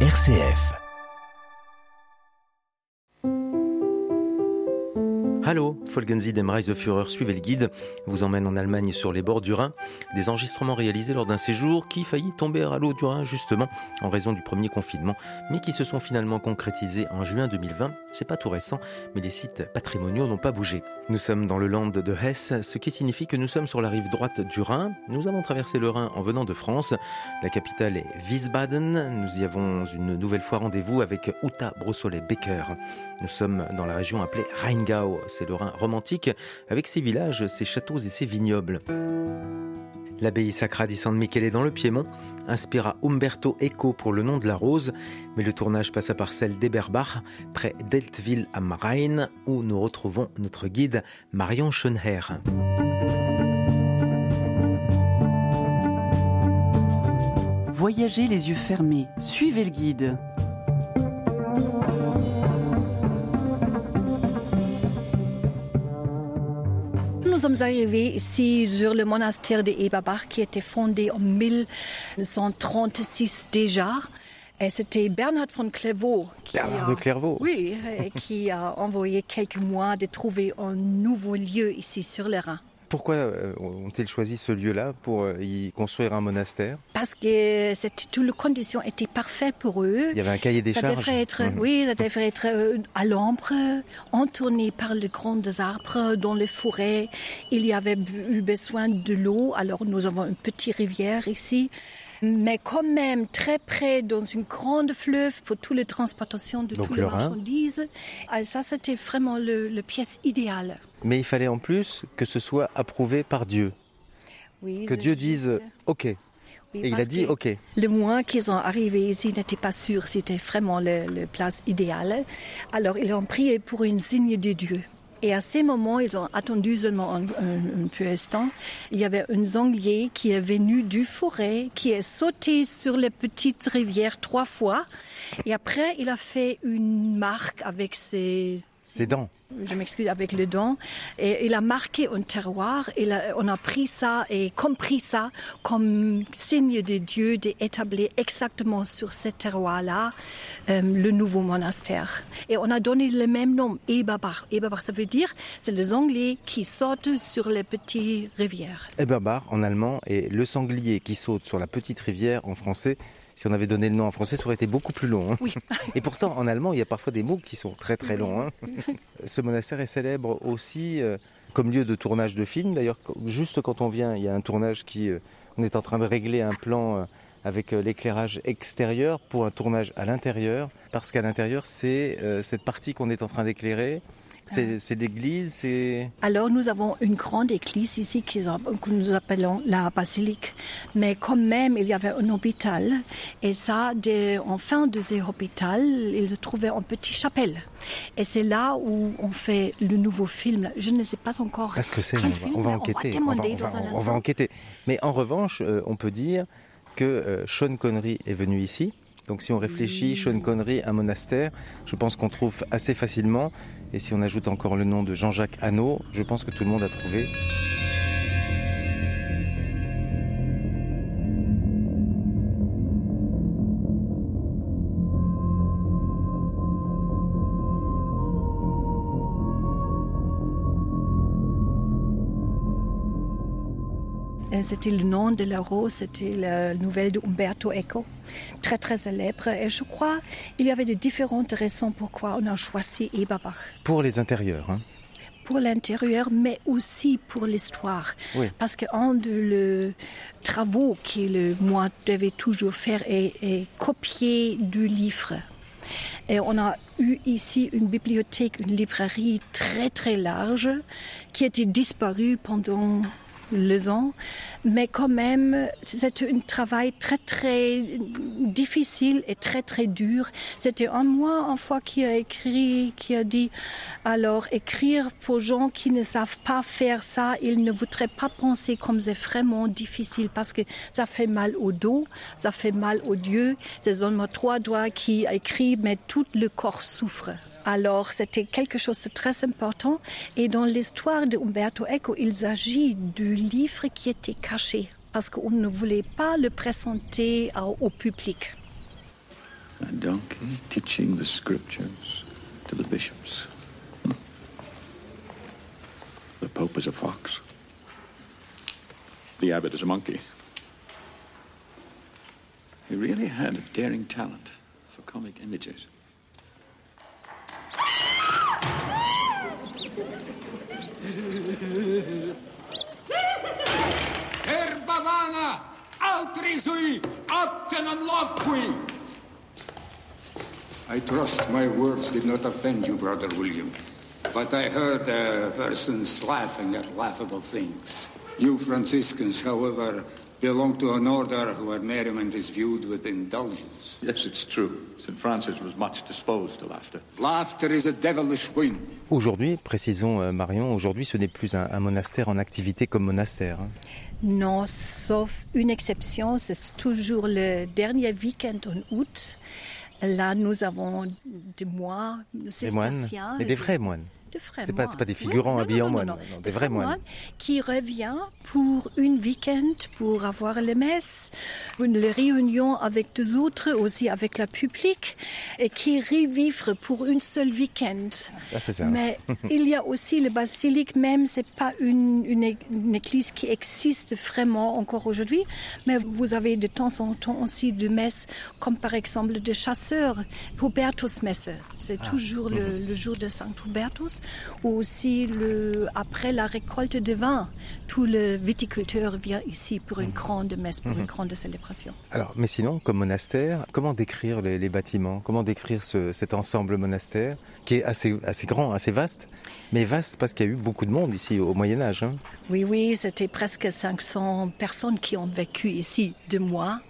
RCF. Hallo, Folgen Sie dem Reiseführer, suivez le guide, vous emmène en Allemagne sur les bords du Rhin. Des enregistrements réalisés lors d'un séjour qui faillit tomber à l'eau du Rhin justement en raison du premier confinement, mais qui se sont finalement concrétisés en juin 2020. C'est pas tout récent, mais les sites patrimoniaux n'ont pas bougé. Nous sommes dans le land de Hesse, ce qui signifie que nous sommes sur la rive droite du Rhin. Nous avons traversé le Rhin en venant de France. La capitale est Wiesbaden. Nous y avons une nouvelle fois rendez-vous avec Uta Brossolet-Becker. Nous sommes dans la région appelée Rheingau c'est le Rhin romantique, avec ses villages, ses châteaux et ses vignobles. L'abbaye sacra di San Michele dans le Piémont inspira Umberto Eco pour le nom de la rose, mais le tournage passa par celle d'Eberbach, près d'Eltville am Rhein, où nous retrouvons notre guide Marion Schönherr. Voyagez les yeux fermés, suivez le guide. Nous sommes arrivés ici sur le monastère de Eberbach qui était fondé en 1136 déjà. Et c'était Bernard von Clairvaux qui, Bernard de Clairvaux. Oui, qui a envoyé quelques mois de trouver un nouveau lieu ici sur le Rhin. Pourquoi euh, ont-ils choisi ce lieu-là pour euh, y construire un monastère? Parce que toutes les conditions étaient parfaites pour eux. Il y avait un cahier des ça charges. Devrait être, mhm. Oui, ça devrait être euh, à l'ombre, entourné par les grands arbres dans les forêts. Il y avait eu besoin de l'eau, alors nous avons une petite rivière ici mais quand même très près dans une grande fleuve pour toutes les transportations de toutes les marchandises. Ah, ça, c'était vraiment le, le pièce idéale. Mais il fallait en plus que ce soit approuvé par Dieu. Oui, que Dieu dise OK. et il a dit OK. Le mois qu'ils ont arrivé ici n'était pas sûr c'était vraiment le, place idéale. Alors ils ont prié pour une signe de Dieu. Et à ces moments, ils ont attendu seulement un, un, peu instant. Il y avait un zanglier qui est venu du forêt, qui est sauté sur les petites rivières trois fois. Et après, il a fait une marque avec ses ses dents. Je m'excuse avec les dents. Et il a marqué un terroir. Et on a pris ça et compris ça comme signe de Dieu d'établir exactement sur ce terroir-là euh, le nouveau monastère. Et on a donné le même nom, Eberbach. Eberbach, ça veut dire c'est les Anglais qui sautent sur les petites rivières. Eberbach en allemand et le sanglier qui saute sur la petite rivière en français si on avait donné le nom en français, ça aurait été beaucoup plus long. Hein. Oui. Et pourtant, en allemand, il y a parfois des mots qui sont très très longs. Hein. Ce monastère est célèbre aussi euh, comme lieu de tournage de films. D'ailleurs, juste quand on vient, il y a un tournage qui, euh, on est en train de régler un plan. Euh, avec l'éclairage extérieur pour un tournage à l'intérieur, parce qu'à l'intérieur, c'est cette partie qu'on est en train d'éclairer c'est l'église c'est... Alors nous avons une grande église ici que nous appelons la basilique. Mais quand même, il y avait un hôpital. Et ça, de, en fin de ce hôpital, il se trouvait une petite chapelle. Et c'est là où on fait le nouveau film. Je ne sais pas encore. Parce que c'est, on, va enquêter. On va, on, va, enquêter. Mais en revanche, euh, on peut dire que euh, Sean Connery est venu ici donc si on réfléchit, Sean Connery, un monastère, je pense qu'on trouve assez facilement. Et si on ajoute encore le nom de Jean-Jacques Hano, je pense que tout le monde a trouvé. C'était le nom de la rose, c'était la nouvelle d'Umberto Eco, très très célèbre. Et je crois il y avait de différentes raisons pourquoi on a choisi Eberbach. Pour les intérieurs. Hein pour l'intérieur, mais aussi pour l'histoire. Oui. Parce qu'un des travaux que le moi devait toujours faire est, est copier du livre. Et on a eu ici une bibliothèque, une librairie très très large qui était disparue pendant les mais quand même, c'est un travail très très difficile et très très dur. C'était un moi, en fois, qui a écrit, qui a dit, alors écrire pour gens qui ne savent pas faire ça, ils ne voudraient pas penser comme c'est vraiment difficile parce que ça fait mal au dos, ça fait mal aux yeux. C'est seulement trois doigts qui écrivent, mais tout le corps souffre. Alors, c'était quelque chose de très important. Et dans l'histoire de Umberto Eco, il s'agit du livre qui était caché parce qu'on ne voulait pas le présenter au public. A donkey teaching the scriptures to the bishops. The Pope is a fox. The abbot is a monkey. He really had a daring talent for comic images. Herbavana, outrisui, optenon loqui. I trust my words did not offend you, Brother William. But I heard uh, persons laughing at laughable things. You Franciscans, however, belong to an order where merriment is viewed with indulgence. Yes, it's true. St. Francis was much disposed to laughter. Laughter is a devilish wind. Aujourd'hui, précisons euh, Marion, aujourd'hui ce n'est plus un, un monastère en activité comme monastère. hein. Non, sauf une exception, c'est toujours le dernier week-end en août. Là, nous avons des moines Des moines, cisterciens. mais des vrais moines. Des vrais pas- moines. c'est pas des figurants non, habillés non, en moines, non, des vrais moines. qui revient pour une week-end pour avoir les messes, une réunion avec des autres, aussi avec le public, et qui revivre pour une seule week-end. Ah, ça. Mais il y a aussi le basilique même, c'est pas une, une, é- une église qui existe vraiment encore aujourd'hui, mais vous avez de temps en temps aussi de messes, comme par exemple de chasseurs, Hubertus Messe. C'est toujours le, le jour de Saint Hubertus, ou aussi le, après la récolte de vin, tout le viticulteur vient ici pour une grande messe, pour une grande célébration. Alors, mais sinon, comme monastère, comment décrire les, les bâtiments? Comment décrire ce- cet ensemble monastère qui est assez, assez grand, assez vaste Mais vaste parce qu'il y a eu beaucoup de monde ici au Moyen Âge. hein? Oui, oui, c'était presque 500 personnes qui ont vécu ici deux mois.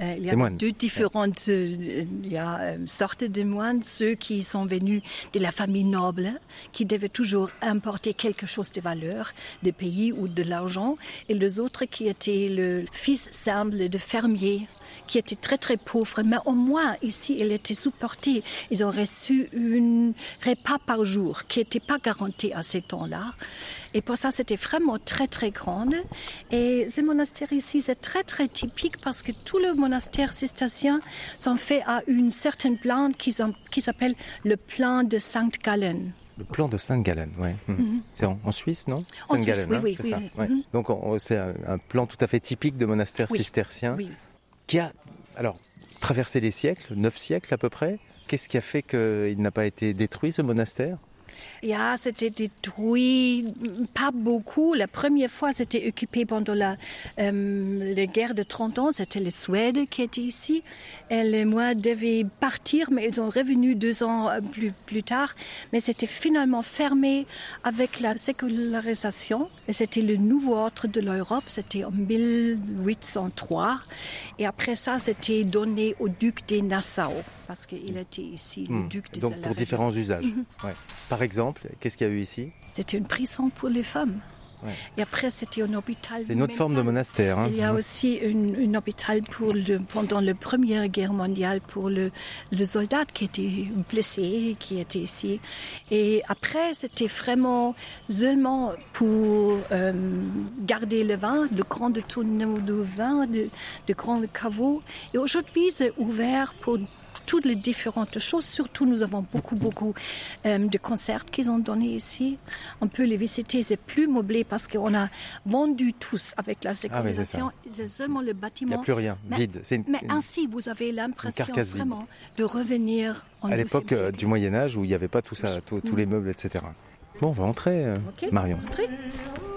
Euh, il y a moines. deux différentes euh, il y a, euh, sortes de moines, ceux qui sont venus de la famille noble, qui devaient toujours importer quelque chose de valeur des pays ou de l'argent, et les autres qui étaient le fils simple de fermiers qui étaient très très pauvres, mais au moins ici, ils étaient supportés. Ils ont reçu un repas par jour qui n'était pas garanti à ces temps-là. Et pour ça, c'était vraiment très très grand. Et ce monastère ici, c'est très très typique parce que tous les monastères cisterciens sont faits à une certaine plante qui, qui s'appelle le plan de Sainte-Gallen. Le plan de Sainte-Gallen, ouais. Mhm. C'est en, en Suisse, non? En Suisse, oui, oui, c'est oui, ça, oui. ouais. Mhm. Donc, on- on- c'est un, un plan tout à fait typique de monastère Oui. cistercien Oui. Qui a, alors, traversé les siècles, neuf siècles à peu près. Qu'est-ce qui a fait qu'il n'a pas été détruit, ce monastère? Ja, c'était détruit, pas beaucoup. La première fois, c'était occupé pendant la, euh, la guerre de 30 ans. C'était les Suèdes qui étaient ici. Et les moi devaient partir, mais ils sont revenus deux ans euh, plus, plus tard. Mais c'était finalement fermé avec la sécularisation. Et c'était le nouveau ordre de l'Europe. C'était en 1803. Et après ça, c'était donné au duc des Nassau. Parce qu'il était ici, le Hmm. duc des Donc, pour différents usages. Mhm. Ouais. Exemple, qu'est-ce qu'il y a eu ici C'était une prison pour les femmes. Ouais. Et après, c'était un hôpital. C'est une autre forme de monastère. hein. Il y a aussi une, une hôpital pour le, pendant la Première Guerre mondiale pour le, le soldat qui était blessé, qui était ici. Et après, c'était vraiment seulement pour euh, garder le vin, le grand tonneau de vin, de, de grands caveaux. Et aujourd'hui, c'est ouvert pour toutes les différentes choses. Surtout, nous avons beaucoup, beaucoup euh, de concerts qu'ils ont donnés ici. On peut les visiter, c'est plus meublé parce qu'on a vendu tous avec la sécurisation. c'est seulement le Il n'y bâtiment. a plus rien, Mais- vide. Une- Mais ainsi, vous avez l'impression vide. vraiment de revenir en à l'époque 12e euh, du Moyen Âge où il n'y avait pas tout ça, tout- tous les meubles, etc. Bon, on va entrer, euh. Marion. Alors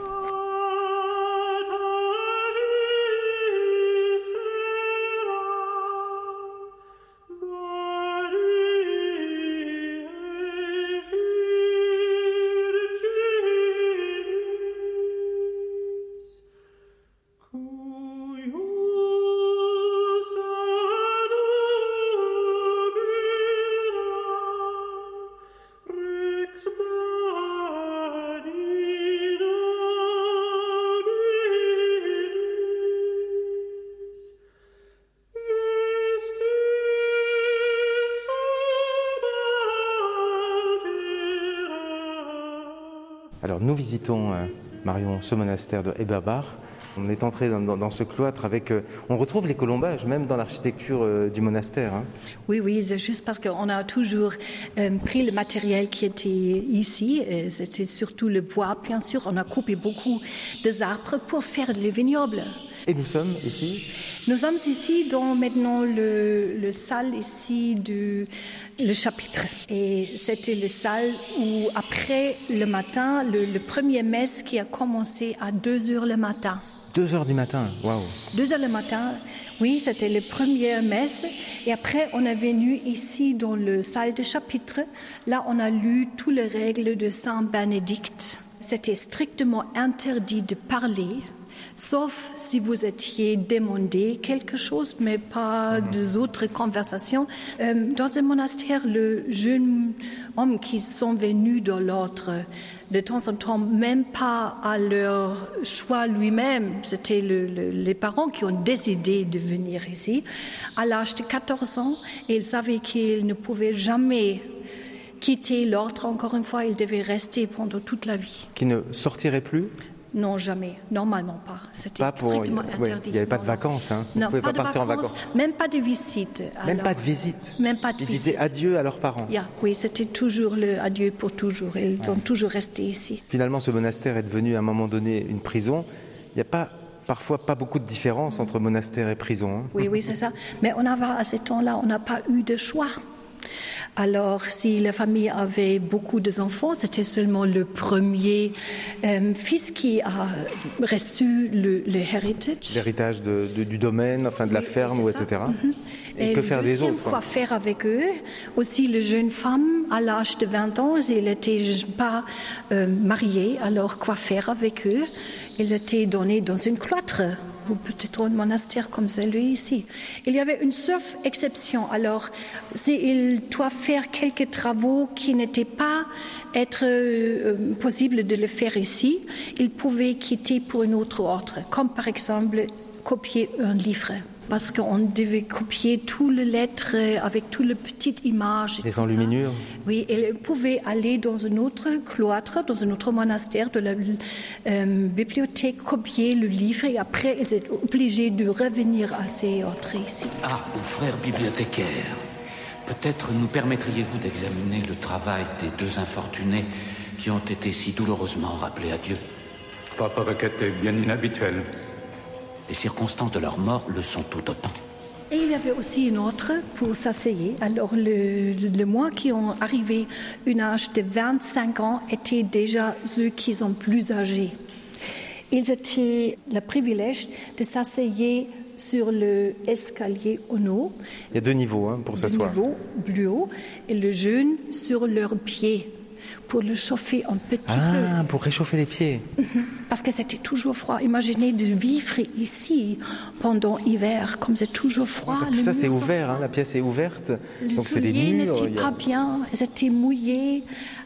nous visitons, euh, Marion, ce monastère de Eberbar. On est entré dans, ce cloître avec. euh, on retrouve les colombages, même dans l'architecture euh, du monastère. hein. Oui, oui, c'est juste parce qu'on a toujours pris le matériel qui était ici. C'était surtout le bois, bien sûr. On a coupé beaucoup des arbres pour faire les vignobles. Et nous sommes ici Nous sommes ici dans maintenant le, le salle ici du le chapitre. Et c'était le salle où après le matin, le, le premier messe qui a commencé à 2 heures le matin. Deux heures du matin. Waouh. 2 heures le matin, oui, c'était le premier messe. Et après, on est venu ici dans le salle de chapitre. Là, on a lu toutes les règles de Saint Bénédicte. C'était strictement interdit de parler, sauf si vous étiez demandé quelque chose, mais pas des autres conversations. Euh, dans un monastère, le jeune homme qui sont venus dans l'ordre, de temps en temps, même pas à leur choix lui-même, c'était le- le- les parents qui ont décidé de venir ici, à l'âge de 14 ans, et ils savaient qu'ils ne pouvaient jamais quitter l'ordre, encore une fois, ils devaient rester pendant toute la vie. Qui ne sortirait plus? Non, jamais. Normalement pas. C'était strictement ouais, interdit. il n'y avait pas de vacances. Hein. Vous ne pas, pas, de partir vacances, en vacances. même pas de visite. Même pas de visite. Même pas de Ils visite. disaient adieu à leurs parents. Yeah, oui, c'était toujours le adieu pour toujours. Ils ont toujours resté ici. Finalement, ce monastère est devenu à un moment donné une prison. Il n'y a pas parfois pas beaucoup de différence entre monastère et prison. hein. Oui, oui, c'est ça. Mais on avait, à ce temps-là, on n'a pas eu de choix. Alors, si la famille avait beaucoup d'enfants, c'était seulement le premier euh, fils qui a reçu le, le heritage. L'héritage du domaine, enfin de la Oui, ferme, ou etc. Mhm. Et, que faire des autres Quoi faire avec eux? Aussi, le jeune femme, à l'âge de 20 ans, ils n'étaient pas euh, mariés, alors quoi faire avec eux? Ils étaient donnés dans une cloître ou peut-être un monastère comme celui ici. Il y avait une seule exception. Alors, s'il doit faire quelques travaux qui n'étaient pas être euh, possible de le faire ici, il pouvait quitter pour une autre ordre, comme par exemple copier un livre. Parce qu'on devait copier toutes les lettres avec toutes les petites images. et Les enluminures. Oui, elle pouvait aller dans un autre cloître, dans un autre monastère de la euh, bibliothèque, copier le livre et après, ils étaient obligés de revenir à ces ordres ici. Ah, mon frère bibliothécaire. Peut-être nous permettriez-vous d'examiner le travail des deux infortunés qui ont été si douloureusement rappelés à Dieu? Votre requête est bien inhabituelle. Les circonstances de leur mort le sont tout autant. Et il y avait aussi une autre pour s'asseyer. Alors, le, le, le mois qui ont arrivé un âge de 25 ans étaient déjà ceux qui sont plus âgés. Ils étaient le privilège de s'asseyer sur le escalier en haut, Il y a deux niveaux hein, pour le s'asseoir. niveau plus haut, et le jeune sur leurs pieds pour le chauffer un petit Ah, pour réchauffer les pieds. peu. Parce que c'était toujours froid. Imaginez de vivre ici pendant l'hiver, comme c'est toujours froid. Parce que ça, c'est ouvert, hein, la pièce est ouverte. Le Donc c'est des murs. n'était y a- pas bien, elles étaient mouillées.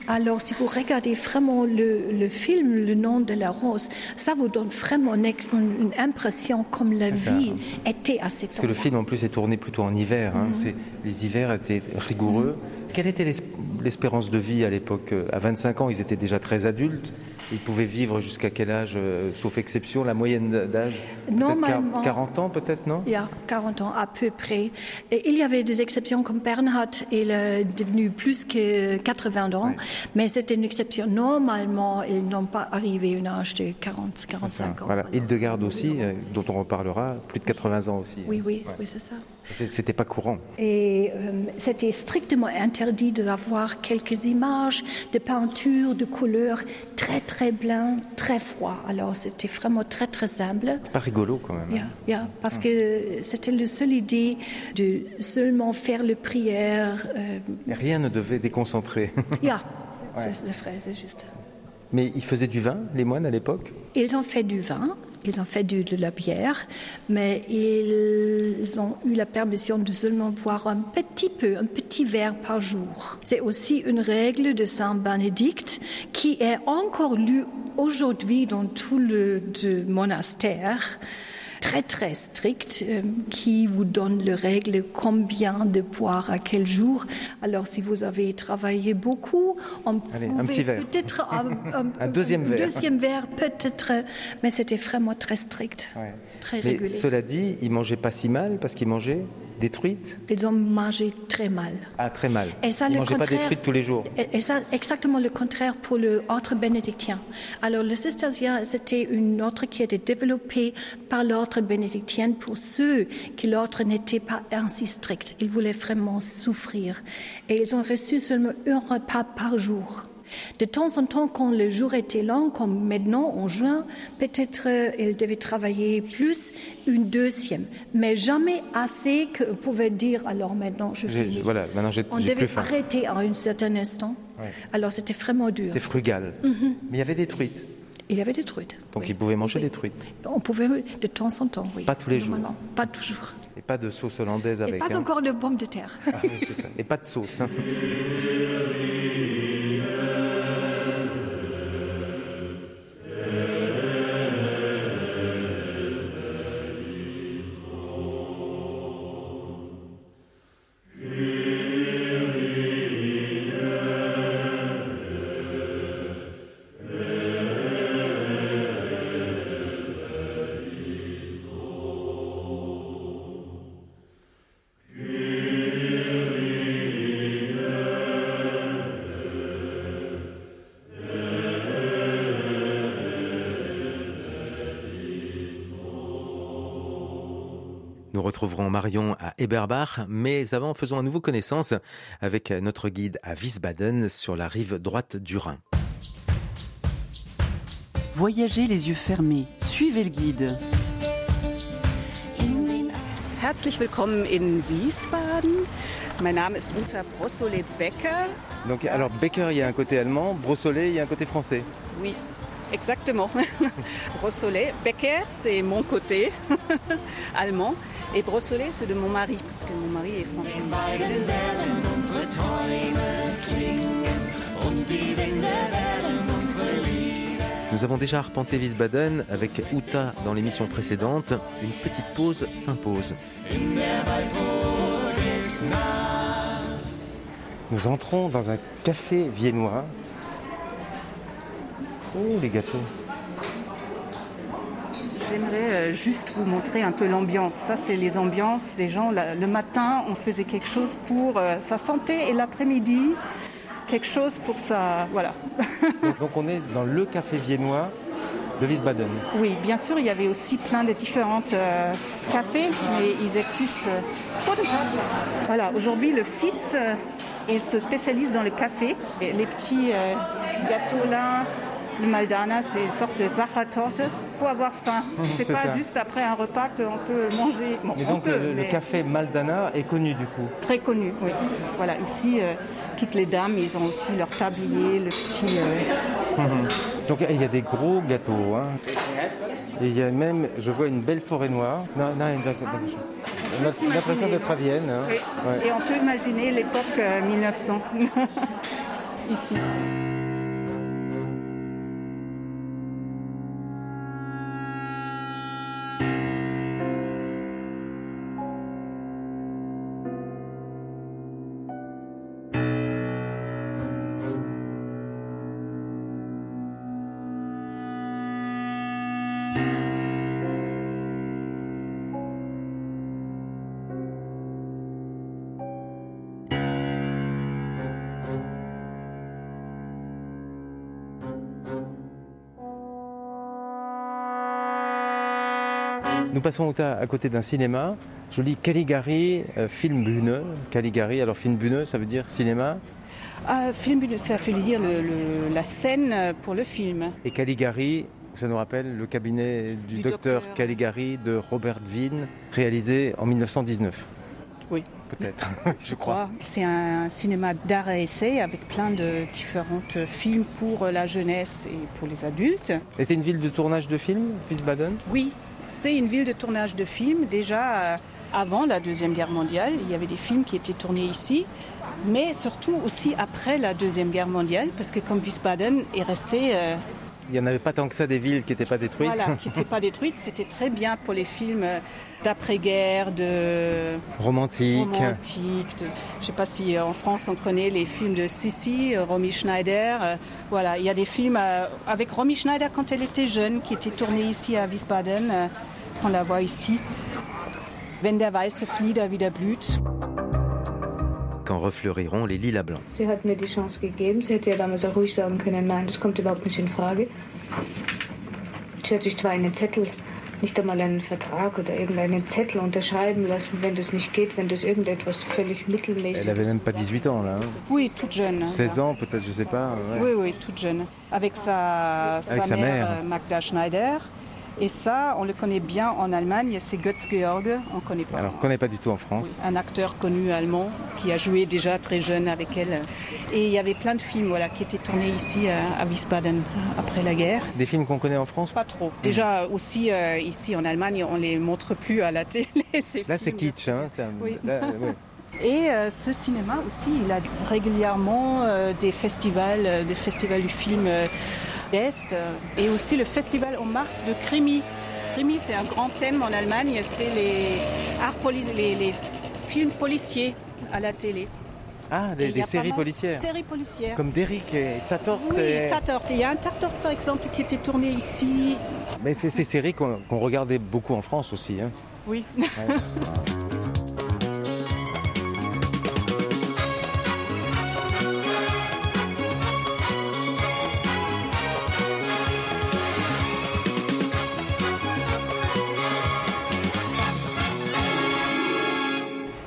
Alors, si vous regardez vraiment le, le film Le nom de la rose, ça vous donne vraiment une, une impression comme la ça. vie était à cet Parce que le film en plus est tourné plutôt en hiver. Mhm. hein. C'est- Les hivers étaient rigoureux. Quelle était l'es- l'espérance de vie à l'époque? À 25 ans, ils étaient déjà très adultes. Ils pouvaient vivre jusqu'à quel âge, euh, sauf exception La moyenne d'âge? Normalement- 40 ans, peut-être, non? Il y a 40 ans à peu près. Et il y avait des exceptions comme Bernhard, il est devenu plus que 80 ans, mais c'était une exception. Normalement, ils n'ont pas arrivé à un âge de 40, 45 ans. Voilà. Hildegarde aussi, euh, dont on reparlera, plus de 80 ans aussi. Oui, oui, oui, c'est ça. C'était pas courant. Et euh, c'était strictement interdit d'avoir quelques images de peinture, de couleurs très très blanc, très froid. Alors c'était vraiment très très simple. Pas rigolo quand même. hein. Yeah, yeah, parce que c'était la seule idée de seulement faire le prière. euh, Rien ne devait déconcentrer. yeah, c'est c'est vrai, c'est juste. Mais ils faisaient du vin, les moines à l'époque? Ils ont fait du vin, ils ont fait de la bière, mais ils ont eu la permission de seulement boire un petit peu, un petit verre par jour. C'est aussi une règle de Saint Bénédicte qui est encore lue aujourd'hui dans tout le monastère. Très très strict euh, qui vous donne les règles combien de boire à quel jour. Alors si vous avez travaillé beaucoup, on Allez, un pouvait petit verre. peut-être un, un- Un deuxième verre. deuxième verre peut-être, mais c'était vraiment très strict, Ouais. très Mais cela dit, ils mangeaient pas si mal parce qu'ils mangeaient Ils ont mangé très mal. Ah, très mal. Et ça, ils le mangeaient pas des contraire- truites tous les jours. Et, et ça, exactement le contraire pour le ordre bénédictien. Alors, le cistercien, c'était une ordre qui été développée par l'ordre bénédictien pour ceux qui l'ordre n'était pas ainsi strict. Ils voulaient vraiment souffrir. Et ils ont reçu seulement un repas par jour. De temps en temps, quand le jour était long, comme maintenant en juin, peut-être euh, ils devaient travailler plus, une deuxième, mais jamais assez qu'on pouvait dire alors maintenant je finis. Voilà, maintenant j'ai On devait plus arrêter à un certain instant. Ouais. Alors c'était vraiment dur. C'était frugal. Mais il y avait des truites. Il y avait des truites. Donc oui. ils pouvaient manger Oui. des truites. On pouvait de temps en temps, oui. Pas tous les jours. Normalement, Pas toujours. Et pas de sauce hollandaise Et avec. pas hein. encore de pommes de terre. Ah ça. Et pas de sauce. hein. retrouverons Marion à Eberbach, mais avant faisons à nouveau connaissance avec notre guide à Wiesbaden sur la rive droite du Rhin. Voyagez les yeux fermés. Suivez le guide. Herzlich willkommen in Wiesbaden. Mein Name ist Uta Brossolet-Becker. Donc alors Becker, il y a un côté allemand, Brossolet, il y a un côté français. Oui, exactement. Brossolet. Becker, c'est mon côté allemand. Et Brossolet, c'est de mon mari, parce que mon mari est français. Nous avons déjà arpenté Wiesbaden avec Uta dans l'émission précédente. Une petite pause s'impose. Nous entrons dans un café viennois. Oh, les gâteaux. J'aimerais euh, juste vous montrer un peu l'ambiance. Ça, c'est les ambiances des gens. Le matin, on faisait quelque chose pour euh, sa santé et l'après-midi, quelque chose pour sa... Voilà. Donc, donc on est dans le café viennois de Wiesbaden. Oui, bien sûr, il y avait aussi plein de différentes euh, cafés, mais ils existent. Voilà, aujourd'hui, le fils, euh, il se spécialise dans le café. Et les petits euh, gâteaux là, le Maldana, c'est une sorte de Sachertorte pour avoir faim. C'est C'est pas ça. juste après un repas qu'on peut manger. Bon, Mais on donc peut, le, café Maldana est connu du coup. très connu, oui. Voilà, ici, euh, toutes les dames, ils ont aussi leur tablier, le petit. euh, Donc il y a des gros gâteaux. hein. Et il y a même, je vois une belle forêt noire. Non, non, d'accord. On a l'impression d'être à Vienne. hein. Oui. Ouais. Et on peut imaginer l'époque euh, 1900 ici. Nous passons à côté d'un cinéma. Je lis Caligari, euh, Filmbühne. Caligari, alors Filmbühne, ça veut dire cinéma. Euh, film, ça fait dire le- le- la scène pour le film. Et Caligari, ça nous rappelle le cabinet du, Du docteur, docteur. Caligari de Robert Wien, réalisé en 1919. Oui. Peut-être, je crois. C'est un cinéma d'art et essai avec plein de différents films pour la jeunesse et pour les adultes. Et c'est une ville de tournage de films, Wiesbaden? Oui, c'est une ville de tournage de films. Déjà, euh, avant la Deuxième Guerre mondiale, il y avait des films qui étaient tournés ici, mais surtout aussi après la Deuxième Guerre mondiale, parce que comme Wiesbaden est resté euh, Il n'y en avait pas tant que ça des villes qui n'étaient pas détruites. Voilà, qui n'étaient pas détruites. C'était très bien pour les films d'après-guerre, de romantique. romantique de- Je ne sais pas si en France on connaît les films de Sissi, euh, Romy Schneider. euh, Voilà, il y a des films euh, avec Romy Schneider quand elle était jeune, qui étaient tournés ici à Wiesbaden. On la voit ici. Wenn der weiße Flieder wieder blüht. Quand refleuriront les lilas blancs. Sie hat mir die Chance gegeben. Sie hätte ja damals auch ruhig sagen können, nein, das kommt überhaupt nicht in Frage. Sie hat sich zwar einen Zettel, nicht einmal einen Vertrag oder irgendeinen Zettel unterschreiben lassen, wenn das nicht geht, wenn das irgendetwas völlig mittelmäßig Elle avait même pas 18 ans là. hein. Oui, toute jeune. 16 ans peut-être, je sais pas. ouais. Oui, oui, toute jeune. Avec sa, Avec sa mère. euh, Magda Schneider. Et ça, on le connaît bien en Allemagne, c'est Götz George, on ne connaît pas. Alors, on connaît pas du tout en France. Un acteur connu allemand qui a joué déjà très jeune avec elle. Et il y avait plein de films voilà, qui étaient tournés ici à, à Wiesbaden après la guerre. Des films qu'on connaît en France? Pas trop. Déjà aussi euh, ici en Allemagne, on les montre plus à la télé. ces Là c'est kitsch. Hein, un- Oui. là, ouais. Et euh, ce cinéma aussi, il a régulièrement euh, des festivals, euh, des festivals du film euh, d'Est, euh, et aussi le festival en mars de Krimi. Krimi, c'est un grand thème en Allemagne, c'est les arts les, les films policiers à la télé. Ah, des, séries policières. Séries policières. Comme Derrick et Tatort. Oui, et- Tatort. Il y a un Tatort par exemple qui était tourné ici. Mais c'est ces séries qu'on regardait beaucoup en France aussi. hein. Oui. Ouais.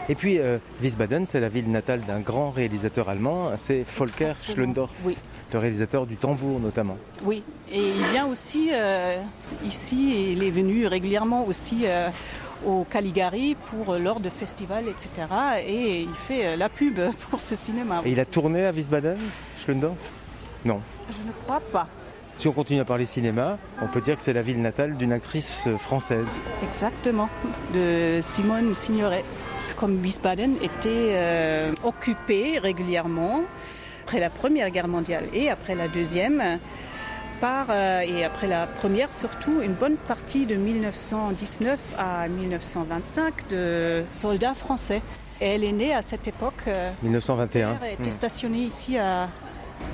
Et puis, euh, Wiesbaden, c'est la ville natale d'un grand réalisateur allemand, c'est Volker Exactement. Schlöndorff, Oui. le réalisateur du tambour notamment. Oui, et il vient aussi euh, ici, et il est venu régulièrement aussi euh, au Caligari pour lors de festivals, etc. Et il fait la pub pour ce cinéma. Et il a tourné à Wiesbaden, Schlöndorff? Non. Je ne crois pas. Si on continue à parler cinéma, on peut dire que c'est la ville natale d'une actrice française. Exactement, de Simone Signoret. Comme Wiesbaden était euh, occupé régulièrement après la Première Guerre mondiale et après la Deuxième, par, euh, et après la Première surtout, une bonne partie de 1919 à 1925 de soldats français. Et elle est née à cette époque. euh, 1921. Elle était Hmm. stationnée ici à,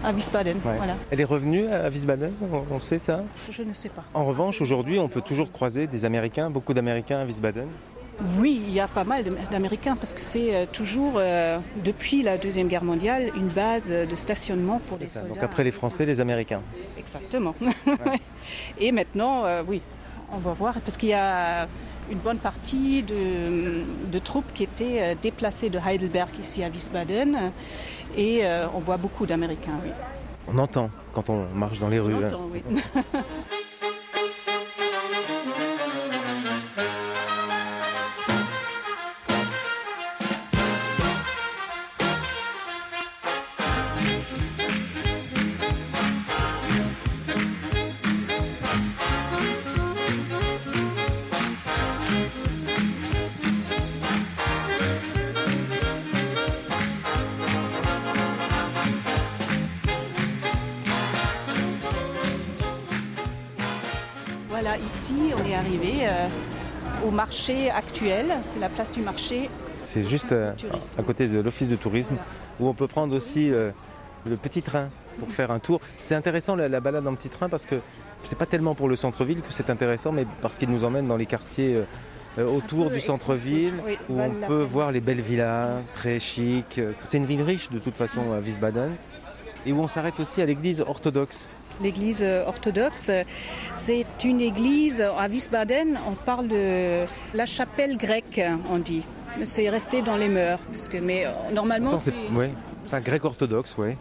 à Wiesbaden. Ouais. Voilà. Elle est revenue à Wiesbaden, on, on sait ça? Je, je ne sais pas. En revanche, aujourd'hui, on peut toujours croiser des Américains, beaucoup d'Américains à Wiesbaden. Oui, il y a pas mal d'Américains parce que c'est euh, toujours, euh, depuis la Deuxième Guerre mondiale, une base de stationnement pour les ça. soldats. Donc après les Français, les Américains. Exactement. Et maintenant, euh, oui, on va voir parce qu'il y a une bonne partie de, de troupes qui étaient euh, déplacées de Heidelberg ici à Wiesbaden et euh, on voit beaucoup d'Américains, oui. On entend quand on marche dans les rues. On hein. entend, oui. au marché actuel. C'est la place du marché. C'est juste euh, à côté de l'office de tourisme où on peut prendre aussi euh, le petit train pour faire un tour. C'est intéressant la, la balade en petit train parce que c'est pas tellement pour le centre-ville que c'est intéressant, mais parce qu'il nous emmène dans les quartiers euh, autour du centre-ville oui, où on peut voir les belles villas très chic. C'est une ville riche de toute façon à Wiesbaden et où on s'arrête aussi à l'église orthodoxe. L'église euh, orthodoxe, c'est une église à Wiesbaden. On parle de la chapelle grecque, on dit. C'est resté dans les mœurs, parce que, mais euh, normalement, c'est ouais, c'est un grec orthodoxe, ouais.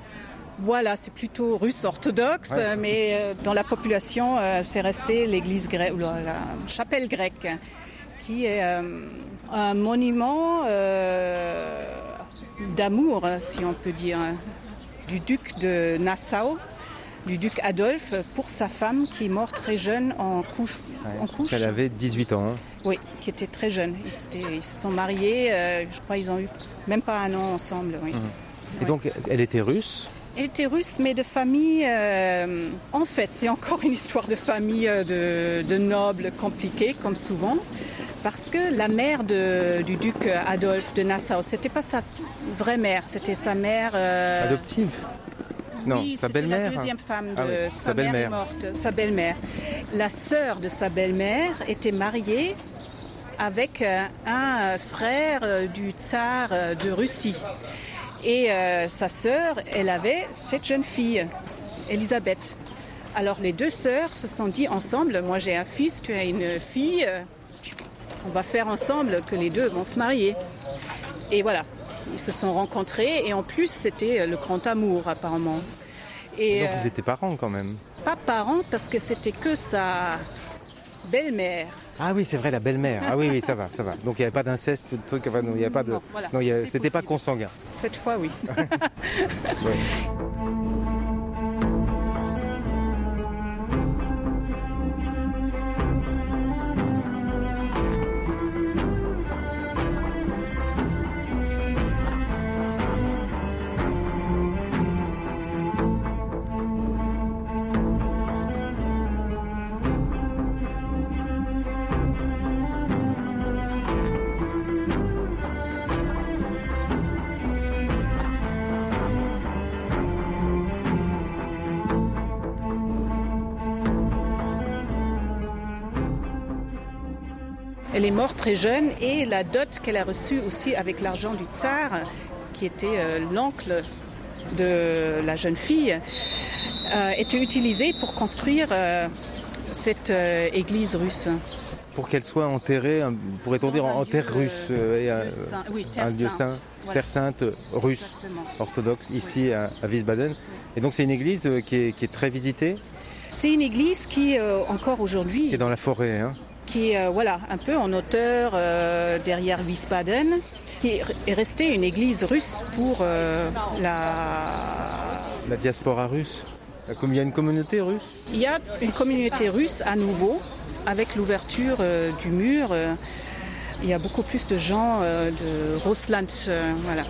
voilà, c'est plutôt russe orthodoxe, Ouais. mais euh, dans la population, c'est resté l'église grecque, ou la, chapelle grecque, qui est un monument d'amour, si on peut dire, du duc de Nassau, du duc Adolphe, pour sa femme qui est morte très jeune en couche. Ouais. En couche. Elle avait 18 ans. hein. Oui, qui était très jeune. Ils, ils se sont mariés, euh, je crois qu'ils ont eu même pas un an ensemble. Oui. Et donc, elle était russe? Elle était russe, mais de famille. euh, en fait, c'est encore une histoire de famille euh, de, de nobles compliquée, comme souvent. Parce que la mère de- du duc Adolphe de Nassau, c'était pas sa vraie mère, c'était sa mère. euh, Adoptive? Non, oui, sa belle-mère. La deuxième femme de Ah oui, sa, belle-mère. morte, sa belle-mère. La sœur de sa belle-mère était mariée avec euh, un frère euh, du tsar euh, de Russie. Et euh, sa sœur, elle avait cette jeune fille, Elisabeth. Alors les deux sœurs se sont dit ensemble, moi j'ai un fils, tu as une fille, on va faire ensemble que les deux vont se marier. Et voilà, ils se sont rencontrés et en plus c'était le grand amour apparemment. Et Donc euh, ils étaient parents quand même. pas parents parce que c'était que sa belle-mère. Ah oui, c'est vrai, la belle-mère. Ah oui, oui, ça va, ça va. Donc il n'y avait pas d'inceste, de truc, enfin, non, il n'y avait pas de. Non, voilà, non, a- c'était pas consanguin. Cette fois oui. Ouais. Elle est morte très jeune et la dot qu'elle a reçue aussi avec l'argent du tsar, qui était euh, l'oncle de la jeune fille, euh, était utilisée pour construire euh, cette euh, église russe. Pour qu'elle soit enterrée, pourrait-on dire en terre russe euh, et un, lieu saint. Oui, terre un lieu sainte. saint, Voilà. terre sainte euh, russe, Exactement. orthodoxe, ici à, à Wiesbaden. Et donc c'est une église euh, qui est, qui est très visitée, C'est une église qui, euh, encore qui aujourd'hui, est dans la forêt. hein. Qui est euh, voilà, un peu en hauteur euh, derrière Wiesbaden, qui est est restée une église russe pour euh, la... La diaspora russe. Il y a une communauté russe? Il y a une communauté russe à nouveau, avec l'ouverture euh, du mur. euh, il y a beaucoup plus de gens euh, de Russland, voilà, de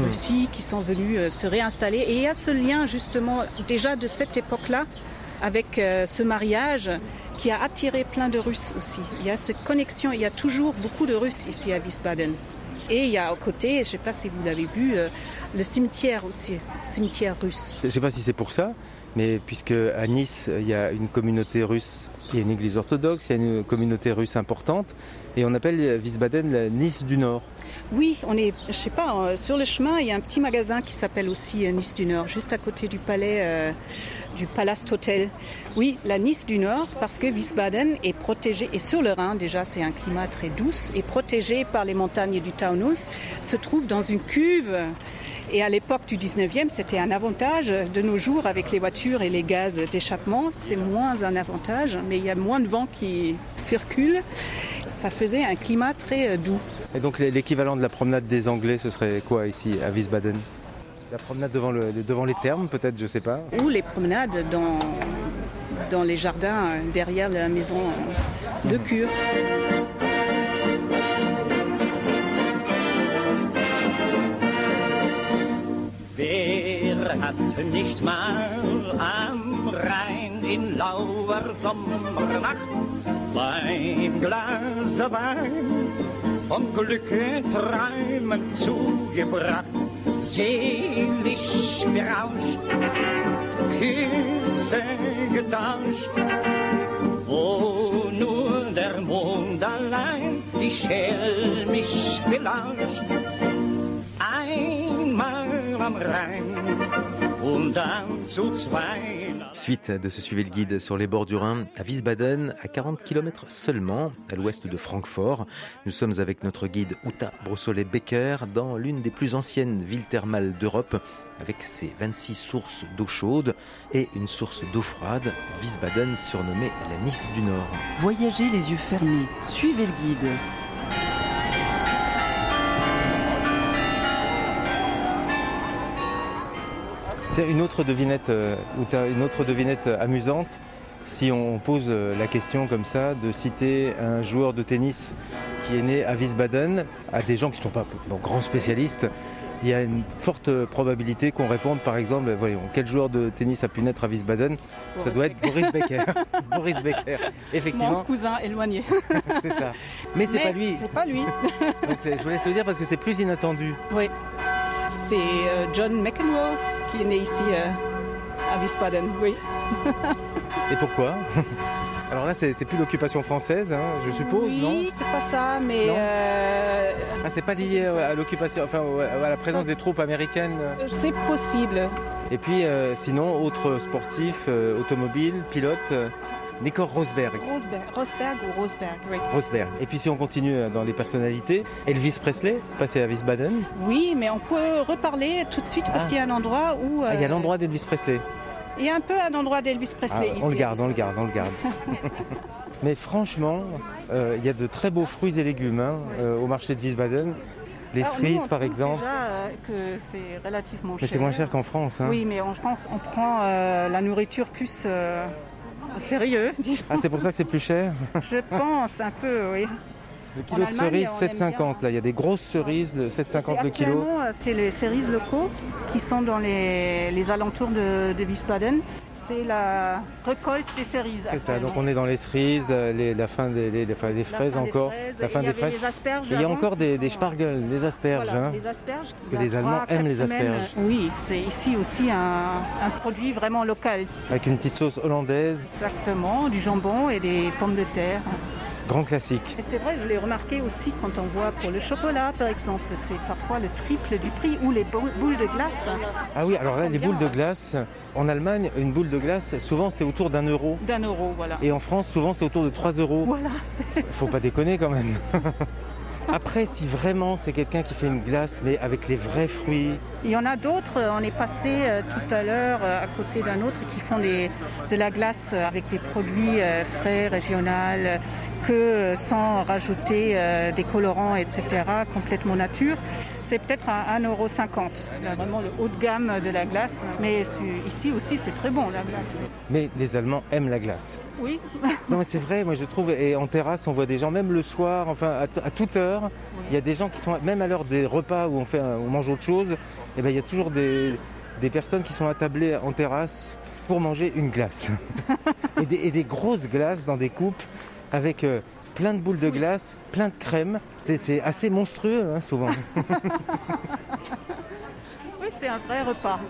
Hmm. Russie, qui sont venus se réinstaller. Et il y a ce lien justement déjà de cette époque-là avec ce mariage qui a attiré plein de Russes aussi. Il y a cette connexion, il y a toujours beaucoup de Russes ici à Wiesbaden. Et il y a à côté, je ne sais pas si vous l'avez vu, euh, le cimetière aussi, cimetière russe. Je ne sais pas si c'est pour ça, mais puisque à Nice, il y a une communauté russe, il y a une église orthodoxe, il y a une communauté russe importante, et on appelle Wiesbaden la Nice du Nord. Oui, on est, je sais pas, euh, sur le chemin, il y a un petit magasin qui s'appelle aussi euh, Nice du Nord, juste à côté du palais euh, du Palast Hotel. Oui, la Nice du Nord, parce que Wiesbaden est protégée, et sur le Rhin, déjà, c'est un climat très douce, et protégé par les montagnes du Taunus, se trouve dans une cuve. Et à l'époque du 19e, c'était un avantage. De nos jours, avec les voitures et les gaz d'échappement, c'est moins un avantage, mais il y a moins de vent qui circule. Ça faisait un climat très euh, doux. Et donc l'équivalent de la promenade des Anglais, ce serait quoi ici à Wiesbaden? La promenade devant, le, devant les thermes, peut-être, je sais pas. ou les promenades dans, dans les jardins euh, derrière la maison de cure. Wer hat nicht mal am Rhein in lauer Sommernacht beim Glase Wein vom Glücke träumen zugebracht, selig berauscht, Küsse getauscht, wo nur der Mond allein die schelmisch belauscht. Einmal am Rhein und dann zu zweit. Suite de ce Suivez le guide sur les bords du Rhin à Wiesbaden, à 40 km seulement, à l'ouest de Francfort. Nous sommes avec notre guide Uta Brossolet-Becker dans l'une des plus anciennes villes thermales d'Europe, avec ses 26 sources d'eau chaude et une source d'eau froide, Wiesbaden surnommée la Nice du Nord. Voyagez les yeux fermés, suivez le guide. Tiens, une autre devinette, euh, une autre devinette amusante. si on pose euh, la question comme ça de citer un joueur de tennis qui est né à Wiesbaden à des gens qui ne sont pas bon, grands spécialistes, il y a une forte probabilité qu'on réponde par exemple, voyons, quel joueur de tennis a pu naître à Wiesbaden? Ça doit être Boris Becker. Boris Becker, effectivement. Mon cousin éloigné. c'est ça. Mais c'est pas lui. C'est pas lui. Donc je vous laisse le dire parce que c'est plus inattendu. Oui. C'est euh, John McEnroe qui est né ici euh, à Wiesbaden, oui. Et pourquoi Alors là, c'est plus l'occupation française, hein, je suppose, oui, non Oui, c'est pas ça, mais. Euh, ah, c'est pas lié à l'occupation, enfin à la présence des troupes américaines C'est possible. Et puis, euh, sinon, autre sportif, euh, automobile, pilote. Euh, Nico Rosberg. Rosberg. Rosberg ou Rosberg, oui. Rosberg. Et puis si on continue dans les personnalités, Elvis Presley, passé à Wiesbaden. Oui, mais on peut reparler tout de suite parce Ah. qu'il y a un endroit où... Ah, il y a euh, l'endroit d'Elvis Presley. Il y a un peu un endroit d'Elvis Ah, Presley ici. on le garde, on le garde, on le garde. Mais franchement, euh, il y a de très beaux fruits et légumes hein, euh, au marché de Wiesbaden. Les Alors, cerises, on par exemple. Déjà euh, que c'est relativement Mais cher. c'est moins cher qu'en France. hein. Oui, mais on- je pense qu'on prend euh, la nourriture plus euh, sérieux, disons. Ah, c'est pour ça que c'est plus cher Je pense un peu, oui. Le kilo En de cerises, on aime 7,50. Là, il y a des grosses cerises, le 7,50 le kilo. Euh, c'est les cerises locaux qui sont dans les, les alentours de, de Wiesbaden. C'est la récolte des cerises. C'est ça, donc on est dans les cerises, la, les- la fin des, les- les- enfin, des La fraises encore, la fin il y des fraises. il y a encore des, des spargels, les asperges. Voilà, hein. les asperges. Parce que les Allemands aiment les semaines. asperges. Oui, c'est ici aussi un, un produit vraiment local. Avec une petite sauce hollandaise, Exactement, du jambon et des pommes de terre. Grand classique. Et c'est vrai, je l'ai remarqué aussi quand on voit pour le chocolat, par exemple, c'est parfois le triple du prix ou les bou- boules de glace. Ah oui, alors là, les boules de glace, en Allemagne, une boule de glace, souvent c'est autour d'un euro. D'un euro, voilà. Et en France, souvent c'est autour de 3 euros. Voilà, c'est... Faut pas déconner quand même. Après, si vraiment c'est quelqu'un qui fait une glace, mais avec les vrais fruits, Il y en a d'autres, on est passé euh, tout à l'heure euh, à côté d'un autre qui font de la glace avec des produits euh, frais, régionaux, que sans rajouter des colorants, etc., complètement nature. C'est peut-être à 1,50€. Là, Vraiment le haut de gamme de la glace. Mais ici aussi, c'est très bon, la glace. mais les Allemands aiment la glace. Oui, Non mais c'est vrai, moi je trouve, et en terrasse on voit des gens, même le soir, enfin à, toute heure, il y a des gens qui sont, même à l'heure des repas où on, fait, on mange autre chose, et ben il y a toujours des, des personnes qui sont attablées en terrasse pour manger une glace. et, des, et des grosses glaces dans des coupes avec euh, plein de boules de glace, plein de crème. C'est- assez monstrueux hein, souvent. oui c'est un vrai repas.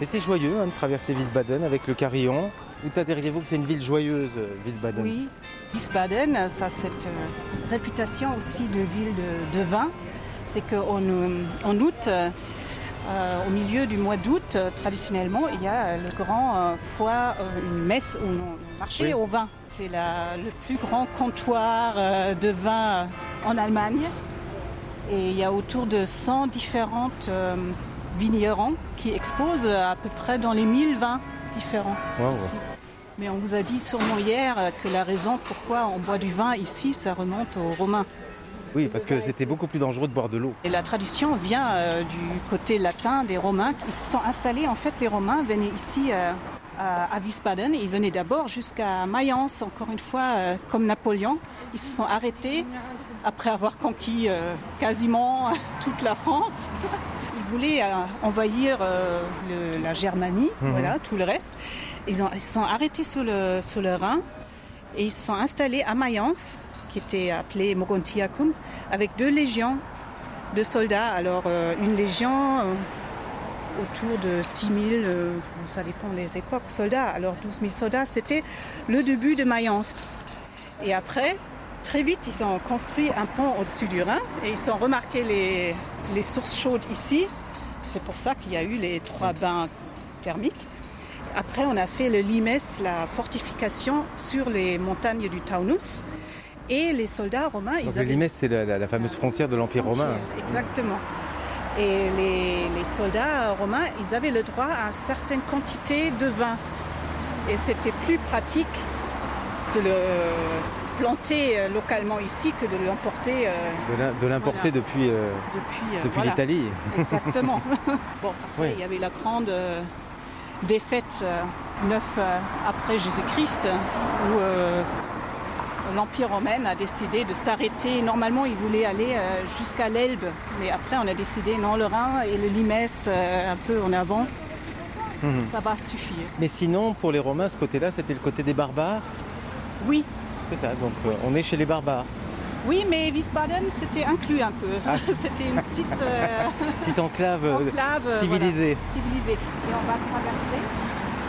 Et c'est joyeux hein, de traverser Wiesbaden avec le carillon. Vous diriez-vous que c'est une ville joyeuse, euh, Wiesbaden Oui, Wiesbaden, ça a cette euh, réputation aussi de ville de, de vin. C'est qu'en en août, euh, au milieu du mois d'août, euh, traditionnellement, il y a le grand euh, euh, une messe ou un marché Oui. au vin. C'est le plus grand comptoir euh, de vin euh, en Allemagne. Et il y a autour de 100 différentes euh, vignerons qui exposent à peu près dans les 1000 vins différents Wow. ici. Mais on vous a dit sûrement hier euh, que la raison pourquoi on boit du vin ici, ça remonte aux Romains. Oui, parce que c'était beaucoup plus dangereux de boire de l'eau. Et la tradition vient euh, du côté latin des Romains. Ils se sont installés, en fait, les Romains venaient ici euh, à, Wiesbaden. Ils venaient d'abord jusqu'à Mayence, encore une fois, euh, comme Napoléon. Ils se sont arrêtés après avoir conquis quasiment toute la France. Voulaient euh, envahir euh, le- la Germanie, Mhm. voilà, tout le reste. Ils, ont- ils se sont arrêtés sur le, sur le Rhin et ils se sont installés à Mayence, qui était appelée Mogontiacum, avec deux légions de soldats. Alors, euh, une légion autour de 6 000, euh, bon, ça dépend des époques, soldats. Alors, 12 000 soldats, c'était le début de Mayence. Et après, très vite, ils ont construit un pont au-dessus du Rhin et ils ont remarqué les, les sources chaudes ici. C'est pour ça qu'il y a eu les trois bains thermiques. Après, on a fait le limes, la fortification sur les montagnes du Taunus. Et les soldats romains, Donc le Limès, c'est la, la- la fameuse frontière de l'Empire romain. Exactement. Et les, les soldats romains, ils avaient le droit à une certaine quantité de vin Et c'était plus pratique de le planter euh, localement ici que de l'emporter. euh, De l'im- De l'importer Voilà. depuis, euh, depuis, voilà. l'Italie. Exactement. bon, après, Oui. il y avait la grande défaite euh, neuf euh, après Jésus-Christ, où l'Empire romain a décidé de s'arrêter. Normalement, il voulait aller jusqu'à l'Elbe, mais après, on a décidé non, le Rhin et le Limès, un peu en avant, Mhm. ça va suffire. Mais sinon, pour les Romains, ce côté-là, c'était le côté des barbares? Oui. C'est ça, donc euh, on est chez les barbares. Oui, mais Wiesbaden, c'était inclus un peu. Ah. c'était une petite euh, Petite enclave, euh, enclave civilisée. voilà, civilisée. Et on va traverser.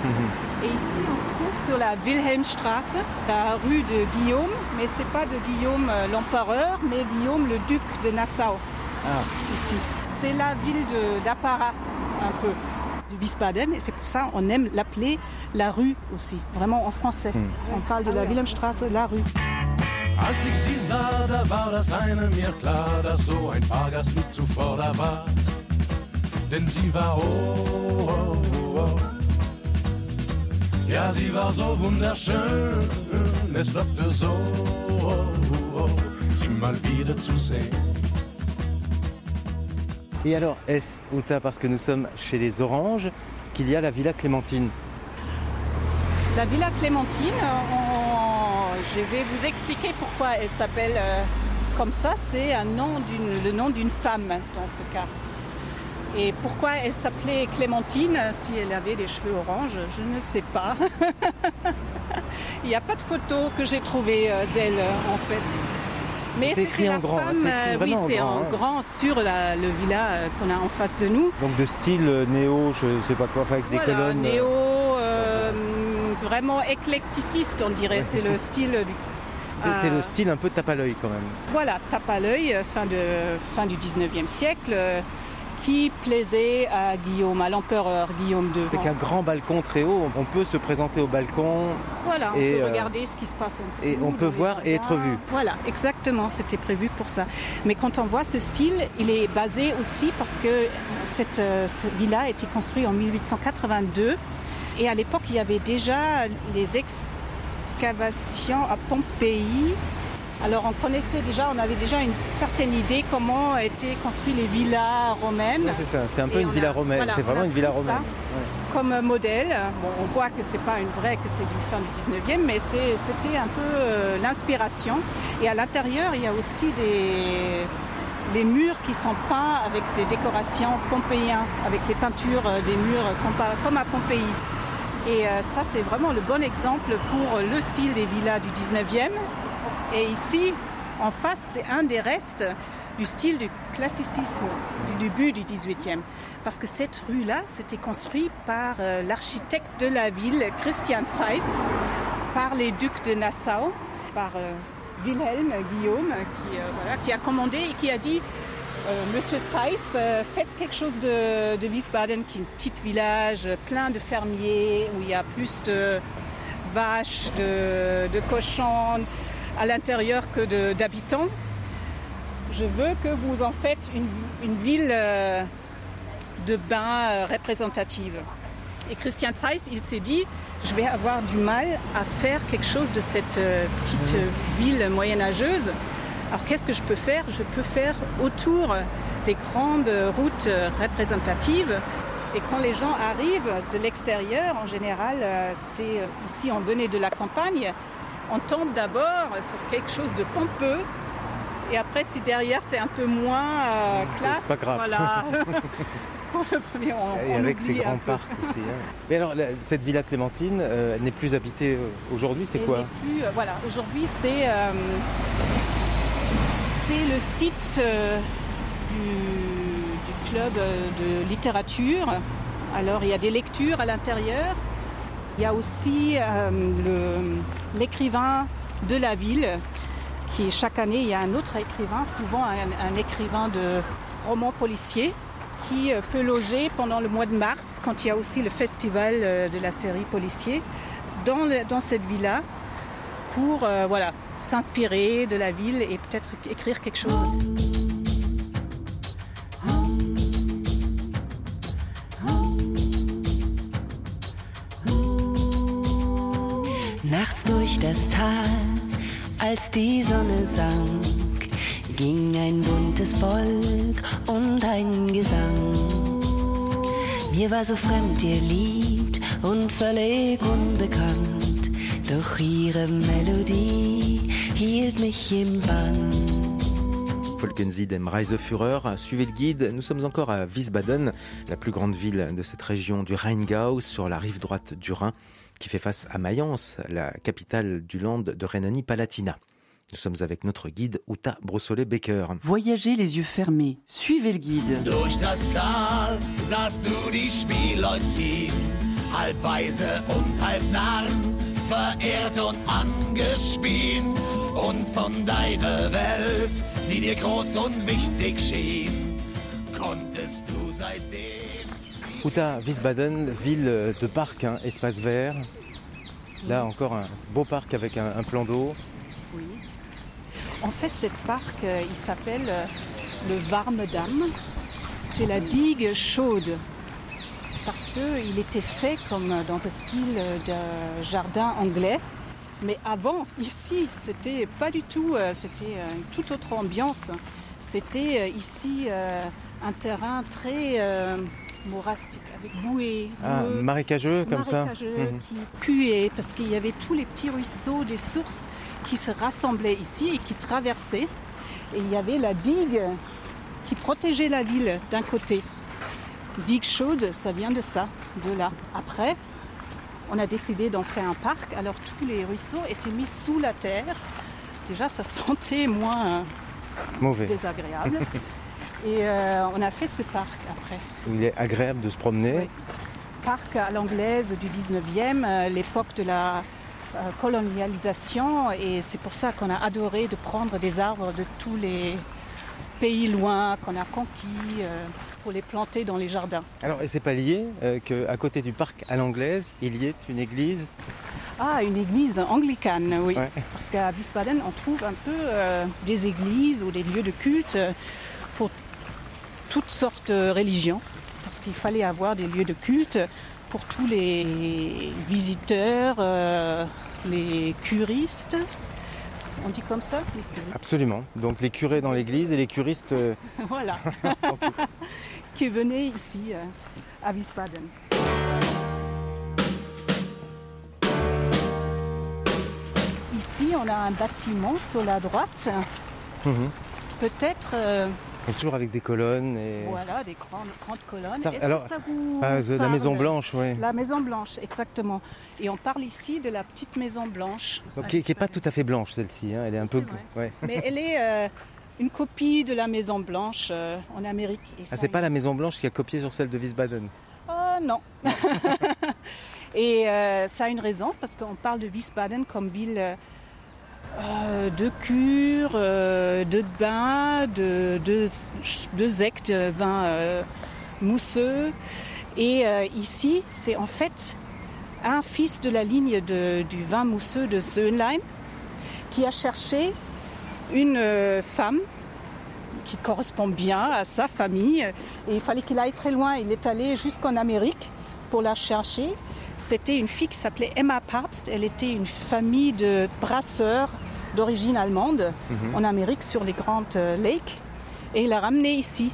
Mhm. Et ici, on se trouve sur la Wilhelmstraße, la rue de Guillaume, mais c'est pas de Guillaume l'empereur, mais Guillaume le duc de Nassau, Ah, ici. C'est la ville de- un peu, de Wiesbaden, et c'est pour ça qu'on aime l'appeler la rue aussi, vraiment en français. On parle de la Wilhelmstraße, la rue. Als ich sie sah, da war das einem mir klar, dass so ein Fahrgast nicht zuvor da war. Denn sie war oh, oh, oh. Ja, sie war so wunderschön, es lockte so, oh, oh, sie mal wieder zu sehen. Et alors, est-ce, Uta, parce que nous sommes chez les Oranges, qu'il y a la Villa Clémentine La Villa Clémentine, on- je vais vous expliquer pourquoi elle s'appelle euh, comme ça. C'est le nom d'une femme dans ce cas. Et pourquoi elle s'appelait Clémentine si elle avait des cheveux oranges, je ne sais pas. Il n'y a pas de photo que j'ai trouvée euh, d'elle euh, en fait. Mais C'est c'était écrit la en grand, femme, euh, oui, en c'est grand, en hein. grand sur la- le villa euh, qu'on a en face de nous. Donc de style euh, néo, je sais pas quoi, avec des colonnes. euh, néo, euh, vraiment éclecticiste, on dirait. C'est le style du. C'est, euh, le style un peu tape à l'œil quand même. Voilà, tape à l'œil, euh, fin, de, fin du 19e siècle, euh, qui plaisait à Guillaume, à l'empereur Guillaume II. C'est qu'un grand balcon très haut, on peut se présenter au balcon. Voilà, on et, peut euh, regarder ce qui se passe en dessous. et on peut voir et être vu. Voilà, exactement, c'était prévu pour ça. Mais quand on voit ce style, il est basé aussi parce que cette euh, ce villa a été construit en 1882 et à l'époque il y avait déjà les excavations à Pompéi. Alors on connaissait déjà, on avait déjà une certaine idée comment étaient construites les villas romaines. Ouais, c'est ça, c'est un peu Et une villa a- romaine, voilà, c'est vraiment une villa romaine. Ouais. comme modèle. Bon, on voit que c'est pas une vraie, que c'est du fin du 19e, mais c'était un peu euh, l'inspiration. Et à l'intérieur, il y a aussi des les murs qui sont peints avec des décorations pompéiens, avec les peintures euh, des murs comme à Pompéi. Et euh, ça, c'est vraiment le bon exemple pour le style des villas du 19e. Et ici, en face, c'est un des restes du style du classicisme du début du 18e. Parce que cette rue-là, c'était construit par euh, l'architecte de la ville, Christian Zeiss, par les ducs de Nassau, par euh, Wilhelm Guillaume, qui, euh, voilà, qui a commandé et qui a dit Monsieur Zeiss, faites quelque chose de, de Wiesbaden, qui est un petit village plein de fermiers, où il y a plus de vaches, de, de cochons à l'intérieur que d'habitants. Je veux que vous en faites une, une ville euh, de bain euh, représentative. Et Christian Zeiss, il s'est dit, je vais avoir du mal à faire quelque chose de cette euh, petite ville moyenâgeuse. Alors qu'est-ce que je peux faire? Je peux faire autour des grandes routes représentatives. Et quand les gens arrivent de l'extérieur, en général, c'est ici on venait de la campagne, on tombe d'abord sur quelque chose de pompeux. Et après, si derrière c'est un peu moins euh, classe, c'est pas grave. voilà. Pour le premier, on, Et on avec un grands parcs aussi. hein. Mais alors, cette villa Clémentine, euh, elle n'est plus habitée euh, aujourd'hui, c'est quoi? plus, euh, Voilà, aujourd'hui c'est c'est le site du, du club de littérature. Alors il y a des lectures à l'intérieur. Il y a aussi euh, l'écrivain de la ville qui chaque année il y a un autre écrivain, souvent un, écrivain de romans policiers qui euh, peut loger pendant le mois de mars quand il y a aussi le festival euh, de la série policier dans, dans cette villa pour s'inspirer de la ville et peut-être écrire quelque chose. Durch das Tal, als die Sonne sank, ging ein buntes Volk und ein Gesang. Mir war so fremd ihr Lied und völlig unbekannt, doch ihre Melodie hielt mich im Bann. Folkensie dem Reiseführer. Suivez le guide, nous sommes encore à Wiesbaden, la plus grande ville de cette région du Rheingau, sur la rive droite du Rhin, qui fait face à Mayence, la capitale du land de Rhénanie-Palatinat. Nous sommes avec notre guide Uta Brossolet-Becker. Voyagez les yeux fermés, suivez le guide. Durch das Tal sahst du die Spielleute ziehen, halb weise und halb narren, verehrt und angespien. Und von deiner Welt, die dir groß und wichtig schien, konntest du seitdem... Uta, Wiesbaden, ville de parc, hein, espace vert. Là encore un beau parc avec un, un plan d'eau. Oui. En fait, cette parc, euh, il s'appelle euh, le Warmedam. C'est la digue chaude. Parce qu'il était fait comme dans un style de jardin anglais. Mais avant, ici, c'était pas du tout, euh, c'était une toute autre ambiance. C'était ici un terrain très avec bouée. Ah, marécageux comme ça. marécageux, Mhm. qui puait, parce qu'il y avait tous les petits ruisseaux, des sources qui se rassemblaient ici et qui traversaient. Et il y avait la digue qui protégeait la ville d'un côté. Digue chaude, ça vient de ça, de là. Après, on a décidé d'en faire un parc, alors tous les ruisseaux étaient mis sous la terre. Déjà, ça sentait moins euh, Mauvais. désagréable. Et euh, on a fait ce parc après. Il est agréable de se promener. Oui. Parc à l'anglaise du 19e, euh, l'époque de la euh, colonialisation. Et c'est pour ça qu'on a adoré de prendre des arbres de tous les pays loin qu'on a conquis pour les planter dans les jardins. Alors, et c'est pas lié qu'à côté du parc à l'anglaise, il y ait une église? Ah, une église anglicane, oui. Ouais. Parce qu'à Wiesbaden, on trouve un peu des églises ou des lieux de culte pour toutes sortes de religions. Parce qu'il fallait avoir des lieux de culte pour tous les visiteurs, euh, les curistes. On dit comme ça les curistes Absolument. Donc les curés dans l'église et les curistes. euh, Voilà. qui venaient ici euh, à Wiesbaden. Ici, on a un bâtiment sur la droite. mhm. Peut-être, euh, Et toujours avec des colonnes et. voilà, des grandes, grandes colonnes. Ça- alors, que ça vous ah, la Maison Blanche, ouais. La Maison Blanche, exactement. Et on parle ici de la petite Maison Blanche. Donc, qui n'est pas tout à fait blanche celle-ci. hein, Elle est un peu. Ouais. Mais elle est euh, une copie de la Maison Blanche euh, en Amérique. Ils Ah, c'est pas la Maison Blanche qui a copié sur celle de Wiesbaden. Ah non. Et euh, ça a une raison parce qu'on parle de Wiesbaden comme ville euh, de cure, euh, de bain, de, de, de zec, de vin euh, mousseux. Et ici, c'est en fait un fils de la ligne du vin mousseux de Söhnlein qui a cherché une femme qui correspond bien à sa famille. Et il fallait qu'il aille très loin. Il est allé jusqu'en Amérique pour la chercher. C'était une fille qui s'appelait Emma Pabst. Elle était une famille de brasseurs d'origine allemande Mhm. en Amérique sur les grandes euh, lakes. Et il l'a ramenée ici.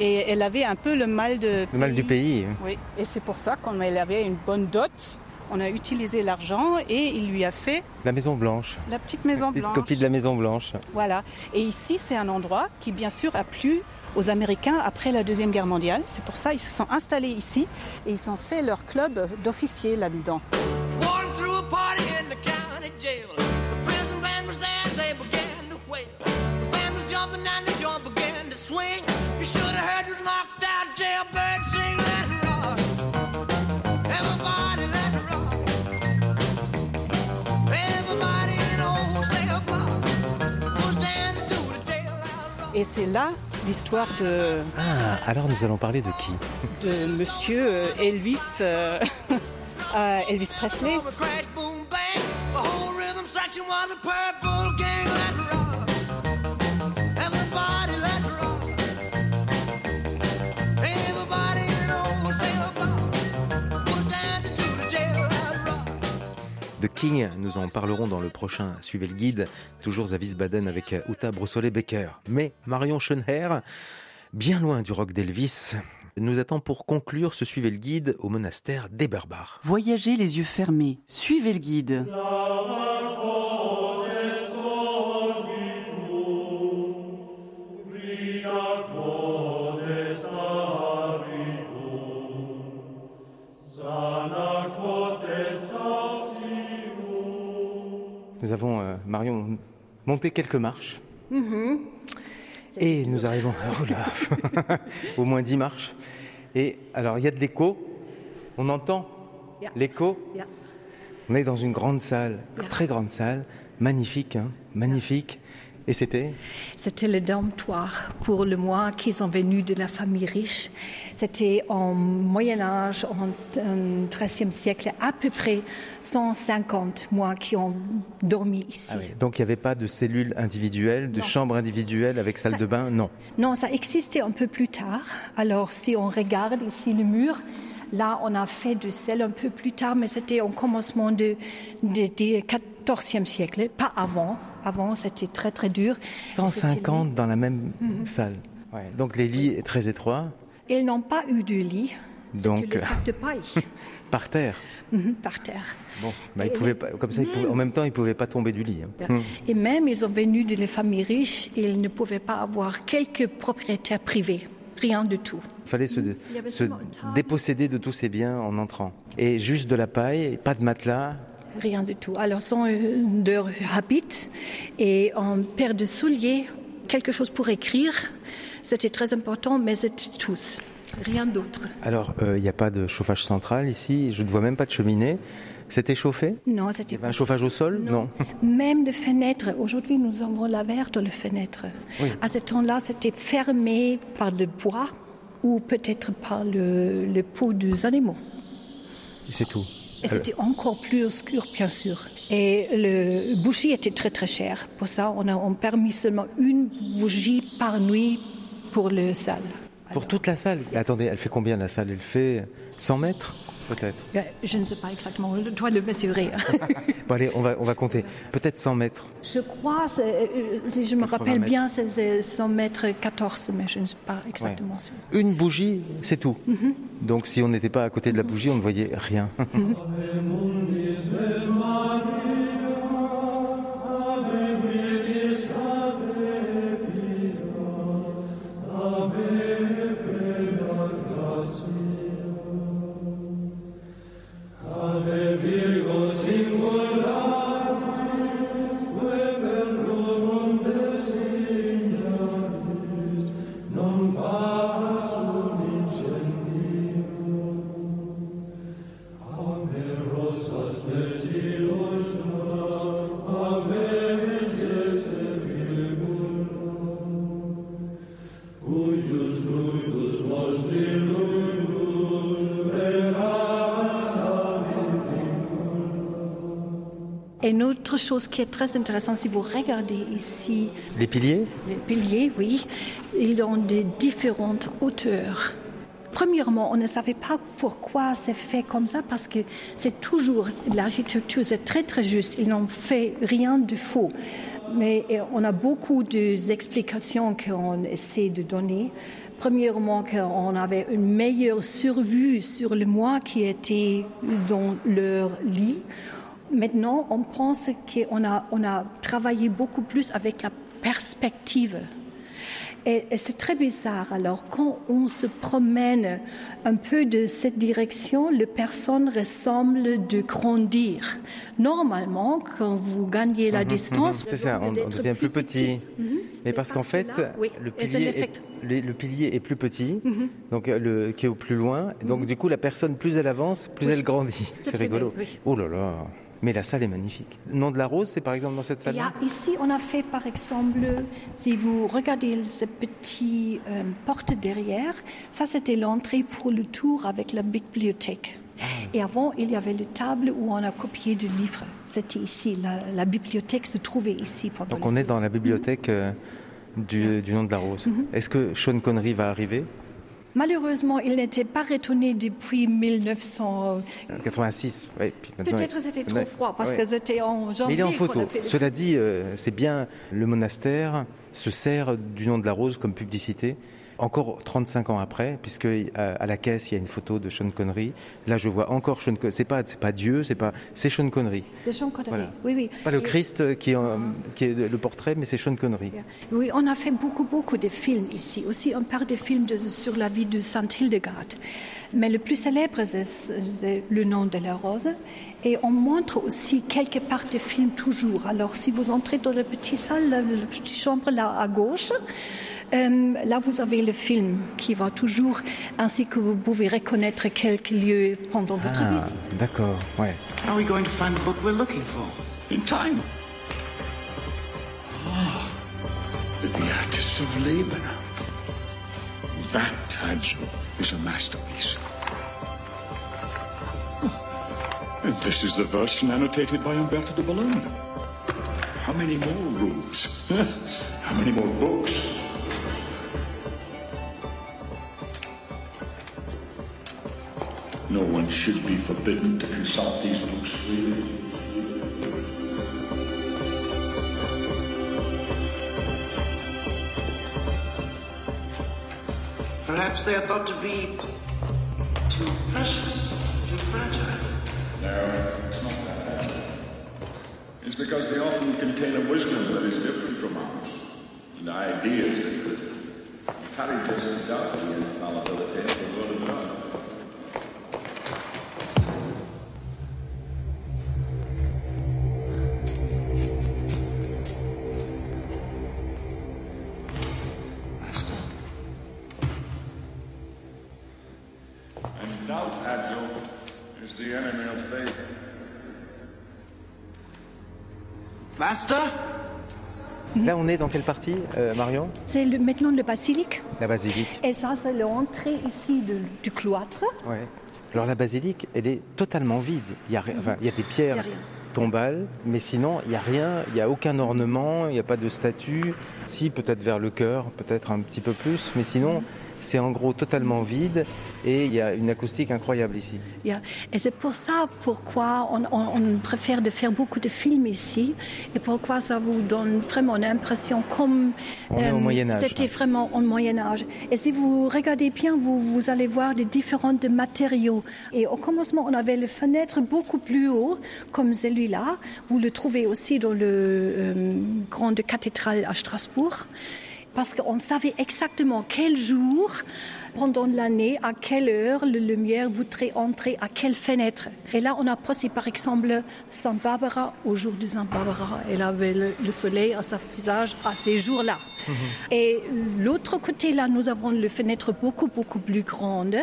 Et elle avait un peu le mal de Le mal du pays. oui, et c'est pour ça qu'on elle avait une bonne dot. On a utilisé l'argent et il lui a fait La Maison Blanche. la petite maison Une blanche. copie de la Maison Blanche. Voilà. Et ici, c'est un endroit qui, bien sûr, a plu aux Américains après la Deuxième Guerre mondiale. C'est pour ça qu'ils se sont installés ici et ils ont fait leur club d'officiers là-dedans. And the joint began to swing. You should have heard this knocked out jailbird sing, let it rock. Everybody let it rock. Everybody in the whole cell block was dancing to the jail Et c'est là l'histoire de, Ah, alors nous allons parler de qui de monsieur euh, Elvis, euh, euh, Elvis Presley. De King. Nous en parlerons dans le prochain Suivez le guide, toujours à Wiesbaden avec Uta Brossolet-Becker. Mais Marion Schoenherr, bien loin du rock d'Elvis, nous attend pour conclure ce Suivez le guide au monastère des Barbares. Voyagez les yeux fermés, suivez le guide. Nous avons, euh, Marion, monté quelques marches. Mhm. Et nous arrivons oh là, au moins 10 marches. Et alors, il y a de l'écho. On entend Yeah. l'écho. Yeah. On est dans une grande salle, très grande salle, magnifique, hein, magnifique. Et c'était? C'était le dortoir pour le mois qui sont venus de la famille riche. C'était en Moyen Âge, en XIIIe siècle, à peu près 150 mois qui ont dormi ici. Donc il n'y avait pas de cellules individuelles, de Non. chambres individuelles avec salle Ça- de bain? Non. Non, ça existait un peu plus tard. Alors, si on regarde ici le mur, là, on a fait de sel un peu plus tard, mais c'était au commencement de, de, du XIVe siècle, pas avant. Avant, c'était très, très dur. 150 dans la même Mhm. salle. Ouais, Donc les lits très étroits. Ils n'ont pas eu de lit. Donc, le sac de paille Par terre. Mhm, par terre. Bon, bah, ils pouvaient les- pas, comme ça, ils pouvaient- en même temps, ils ne pouvaient pas tomber du lit. hein. Et même, ils sont venus de les familles riches, ils ne pouvaient pas avoir quelques propriétaires privés. Rien du tout. Il fallait se, Il se déposséder de tous ces biens en entrant. Et juste de la paille, pas de matelas. Rien du tout. Alors, sans de habit et en paire de souliers, quelque chose pour écrire, c'était très important, mais c'était tous. Rien d'autre. Alors, euh, il n'y a pas de chauffage central ici. Je ne vois même pas de cheminée. C'était chauffé? Non, c'était avait un chauffage au sol? Non. Même les fenêtres. Aujourd'hui, nous avons la verte les fenêtres. Oui. À ce temps-là, c'était fermé par le bois ou peut-être par le, le peau des animaux. Et c'est tout. Et c'était encore plus obscur, bien sûr. Et le bougie était très très cher. Pour ça, on a on permis seulement une bougie par nuit pour le salle. Pour toute la salle Attendez, elle fait combien la salle? Elle fait 100 mètres? Peut-être. Euh, Je ne sais pas exactement, je dois le mesurer. Bon, allez, on va, on va compter. Peut-être 100 mètres. je crois, c'est, euh, si je me 80 rappelle mètres. bien, c'est- c'est 100 mètres 14, mais je ne sais pas exactement sûr. Une bougie, c'est tout. Mhm. Donc si on n'était pas à côté de la bougie, on ne voyait rien. Ave Virgo Sim Et une autre chose qui est très intéressante, si vous regardez ici Les piliers les piliers, oui, ils ont de différentes hauteurs. Premièrement, on ne savait pas pourquoi c'est fait comme ça parce que c'est toujours l'architecture, c'est très très juste. Ils n'ont fait rien de faux. Mais euh, on a beaucoup d'explications qu'on essaie de donner. Premièrement, qu'on avait une meilleure survue sur le mois qui était dans leur lit. Maintenant, on pense qu'on a, on a travaillé beaucoup plus avec la perspective. Et, et c'est très bizarre. Alors, quand on se promène un peu de cette direction, les personnes ressemblent de grandir. Normalement, quand vous gagnez la distance, C'est ça, on, on devient plus petit. Mhm. Mais parce qu'en fait, là, oui, le, pilier est, le, le pilier est plus petit, Mhm. donc euh, le, qui est au plus loin. Donc du coup, la personne, plus elle avance, plus Oui. elle grandit. C'est rigolo. oui. Oh là là Mais la salle est magnifique. Nom de la rose, c'est par exemple dans cette salle ici, on a fait par exemple, si vous regardez ce petit euh, porte derrière, ça c'était l'entrée pour le tour avec la bibliothèque. Ah. Et avant, il y avait le table où on a copié des livres. C'était ici, la, la bibliothèque se trouvait ici pendant Donc on est film. dans la bibliothèque euh, du, du nom de la rose. Mhm. Est-ce que Sean Connery va arriver? Malheureusement, il n'était pas retourné depuis 1900. 86, oui. puis maintenant, Peut-être il- c'était trop froid parce Ouais. que c'était en janvier. Mais il est en photo. fait Cela dit, euh, c'est bien, le monastère se sert du nom de la rose comme publicité. Encore 35 ans après, puisque euh, à la caisse il y a une photo de Sean Connery. Là, je vois encore Sean Connery. C'est pas, c'est pas Dieu, c'est pas, c'est Sean Connery. C'est Sean Connery. Voilà. Oui, oui. Pas le Christ qui est, en- qui est le portrait, mais c'est Sean Connery. Oui, on a fait beaucoup, beaucoup de films ici. Aussi, on parle des films de- sur la vie de Sainte Hildegarde. Mais le plus célèbre, c'est le nom de la rose. Et on montre aussi quelques parts de films toujours. Alors, si vous entrez dans la petite salle, la petite chambre là à gauche, euh, là, vous avez le film qui va toujours, ainsi que vous pouvez reconnaître quelques lieux pendant votre Ah, visite. d'accord, ouais. How are we going to find the book we're looking for? In time. Ah, the Beatus of Laban. That, Hanzo, is a masterpiece. Oh, And this is the version annotated by Umberto de Bologna. How many more rooms? How many more books? No one should be forbidden to consult these books freely. Perhaps they are thought to be too precious, too fragile. No, it's not that. It's because they often contain a wisdom that is different from ours, and ideas that could encourage us to doubt the infallibility of the Word of God. Master? Là, on est dans quelle partie, euh, Marion? C'est le- maintenant le basilique. La basilique. Et ça, c'est l'entrée ici de- du cloître. Ouais. Alors la basilique, elle est totalement vide. Il y a, ri- enfin, il y a des pierres Il y a rien. tombales, mais sinon, il n'y a rien, il n'y a aucun ornement, il n'y a pas de statue. Si, peut-être vers le cœur, peut-être un petit peu plus, mais sinon, c'est en gros totalement vide et il y a une acoustique incroyable ici. Yeah. Et c'est pour ça pourquoi on, on- on préfère de faire beaucoup de films ici et pourquoi ça vous donne vraiment l'impression comme euh, c'était vraiment au Moyen Âge. Et si vous regardez bien, vous, vous allez voir des différents de matériaux. Et au commencement, on avait les fenêtres beaucoup plus haut, comme celui-là. Vous le trouvez aussi dans le euh, grande cathédrale à Strasbourg. Parce qu'on savait exactement quel jour, pendant l'année, à quelle heure la lumière voudrait entrer à quelle fenêtre. Et là, on a passé par exemple Sainte Barbara au jour de Sainte Barbara. Elle avait le, le soleil à sa visage à ces jours-là. Et l'autre côté, là, nous avons les fenêtres beaucoup, beaucoup plus grandes.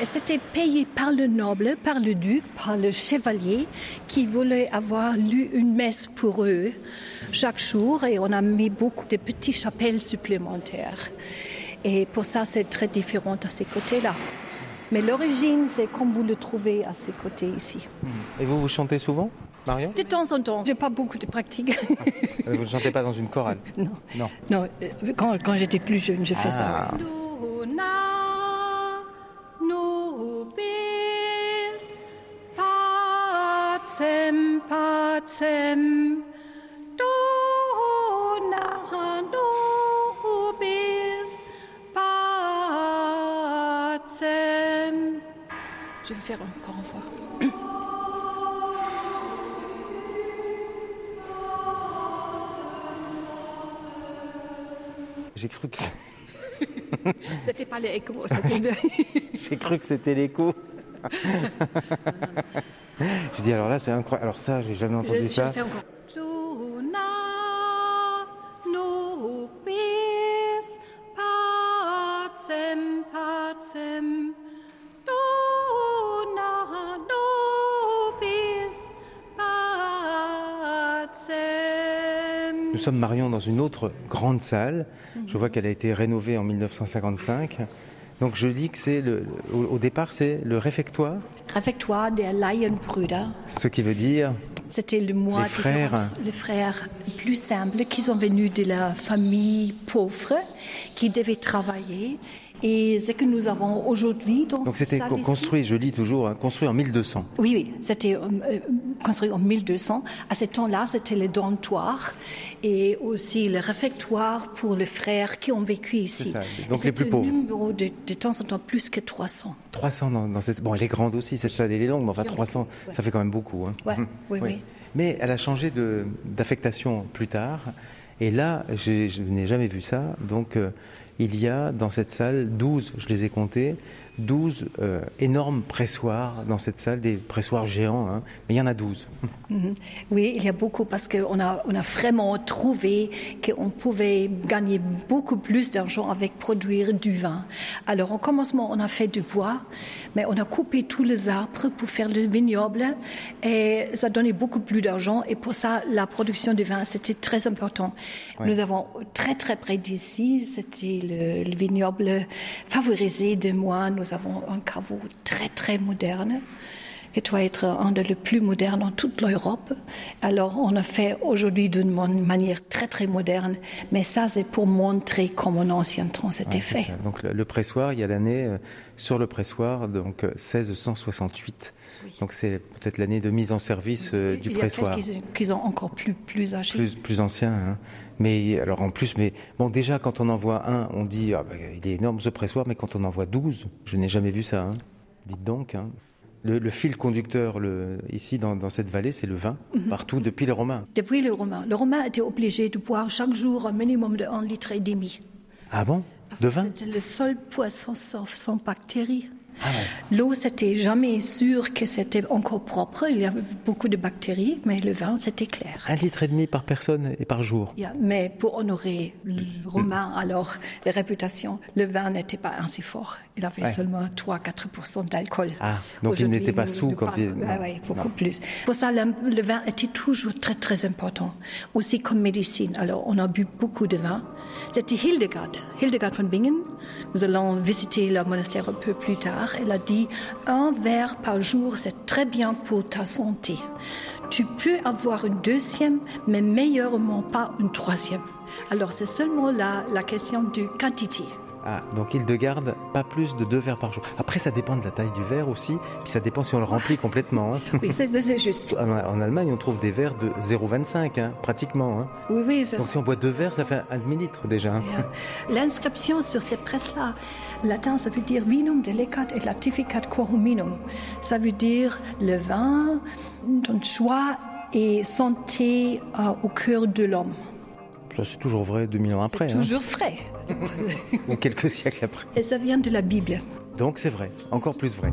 Et c'était payé par le noble, par le duc, par le chevalier, qui voulait avoir lu une messe pour eux chaque jour. Et on a mis beaucoup de petites chapelles supplémentaires. Et pour ça, c'est très différent à ces côtés-là. Mais l'origine, c'est comme vous le trouvez à ces côtés ici. Et vous, vous chantez souvent, Marion? De temps en temps, j'ai pas beaucoup de pratique. Euh, Vous ne chantez pas dans une chorale? Non. Non. Non, euh, quand, quand j'étais plus jeune, je fais ça. Nobis pacem pacem. Dona nobis pacem. Je vais faire encore une fois. J'ai cru que c'était pas l'écho c'était j'ai cru que c'était l'écho. Je dis alors là c'est incroyable. Alors ça j'ai jamais entendu je ça. Sommes Marion dans une autre grande salle. Je vois qu'elle a été rénovée en 1955. Donc je dis que c'est le, au, départ c'est le réfectoire, Réfectoire Laienbrüder. ce qui veut dire C'était le mois Les frères. Les frères plus simples qui sont venus de la famille pauvre, qui devaient travailler. Et ce que nous avons aujourd'hui dans Donc c'était construit, je lis toujours, hein, construit en 1200. Oui, oui, c'était euh, euh, construit en 1200. À ce temps-là, c'était le dortoir et aussi le réfectoire pour les frères qui ont vécu ici. Ça, donc les plus pauvres. numéro de, de temps en temps plus que 300. 300 dans, dans cette... Bon, elle est grande aussi, cette salle, elle est longue, mais enfin 300, ça fait quand même beaucoup. hein. Ouais, oui, oui. Mais elle a changé d'affectation plus tard. Et là, je n'ai jamais vu ça. Donc, euh, il y a dans cette salle 12, je les ai comptés, 12 euh, énormes pressoirs dans cette salle, des pressoirs géants, hein. mais il y en a 12. Mhm. Oui, il y a beaucoup parce qu'on a, on a vraiment trouvé qu'on pouvait gagner beaucoup plus d'argent avec produire du vin. Alors, au commencement, on a fait du bois, mais on a coupé tous les arbres pour faire le vignoble et ça donnait beaucoup plus d'argent. Et pour ça, la production du vin, c'était très important. Ouais. Nous avons très, très près d'ici, c'était le, le vignoble favorisé de moi. Nous avons un caveau très, très moderne et doit être un des plus modernes en toute l'Europe. Alors, on a fait aujourd'hui d'une manière très, très moderne, mais ça, c'est pour montrer comment en ancien temps c'était Ouais, fait. ça. Donc le, pressoir, il y a l'année euh, sur le pressoir, donc euh, 1668. Donc c'est peut-être l'année de mise en service euh, du Il y a pressoir. quelques qui sont encore plus, plus âgés. plus, plus ancien. hein. Mais alors en plus, mais bon, déjà quand on en voit un, on dit ah, bah, il est énorme ce pressoir, mais quand on en voit 12, je n'ai jamais vu ça. hein. Dites donc. hein. Le, le fil conducteur le, ici dans, dans cette vallée, c'est le vin, Mhm. partout depuis les Romains. Depuis le Romain. Le Romain était obligé de boire chaque jour un minimum de 1 litre et demi. Ah bon? De vin? C'était le seul poisson sauf sans bactéries. Ah L'eau, c'était jamais sûr que c'était encore propre. Il y avait beaucoup de bactéries, mais le vin, c'était clair. Un litre et demi par personne et par jour. Yeah, Mais pour honorer le Romain, alors, la réputation, le vin n'était pas ainsi fort. Il avait Ouais. seulement 3-4% d'alcool. Ah, donc il n'était pas sous quand il. Ouais, ouais, beaucoup non. plus. Pour ça, le, le vin était toujours très, très important. Aussi comme médecine. Alors, on a bu beaucoup de vin. C'était Hildegard, Hildegard von Bingen. Nous allons visiter le monastère un peu plus tard. Elle a dit, un verre par jour, c'est très bien pour ta santé. Tu peux avoir une deuxième, mais meilleurement pas une troisième. Alors, c'est seulement la, la question de quantité. Ah, donc il de garde pas plus de deux verres par jour. Après, ça dépend de la taille du verre aussi, puis ça dépend si on le remplit complètement. hein. Oui, c'est juste. En, Allemagne, on trouve des verres de 0,25, hein, pratiquement. hein. Oui, oui, c'est Donc si on boit deux verres, ça fait un demi-litre déjà. hein. L'inscription sur ces presses-là, latin, ça veut dire vinum delicat et latificat coruminum. Ça veut dire le vin, ton joie et santé euh, au cœur de l'homme. Ça, c'est toujours vrai 2000 ans après. hein. Toujours frais. Ou quelques siècles après. Et ça vient de la Bible. Donc c'est vrai, encore plus vrai.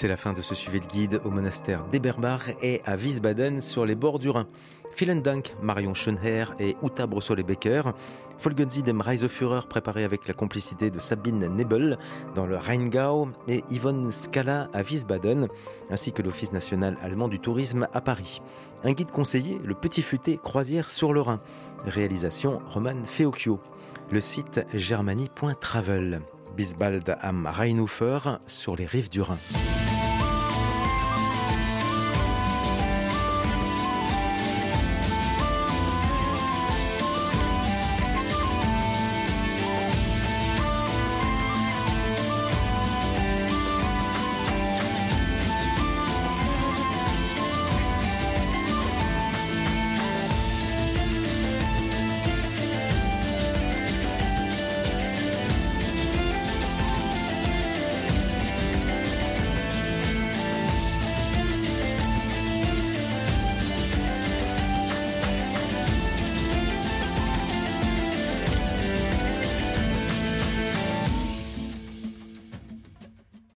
C'est la fin de ce suivi le guide au monastère d'Eberbach et à Wiesbaden sur les bords du Rhin. Vielen Dank, Marion Schönherr et Uta Brossolet-Becker. Folgen dem Reiseführer préparé avec la complicité de Sabine Nebel dans le Rheingau et Yvonne Scala à Wiesbaden, ainsi que l'Office national allemand du tourisme à Paris. Un guide conseillé, le Petit Futé Croisière sur le Rhin. Réalisation Roman Feocchio. Le site germanie.travel. Bis bald am Rheinufer sur les rives du Rhin.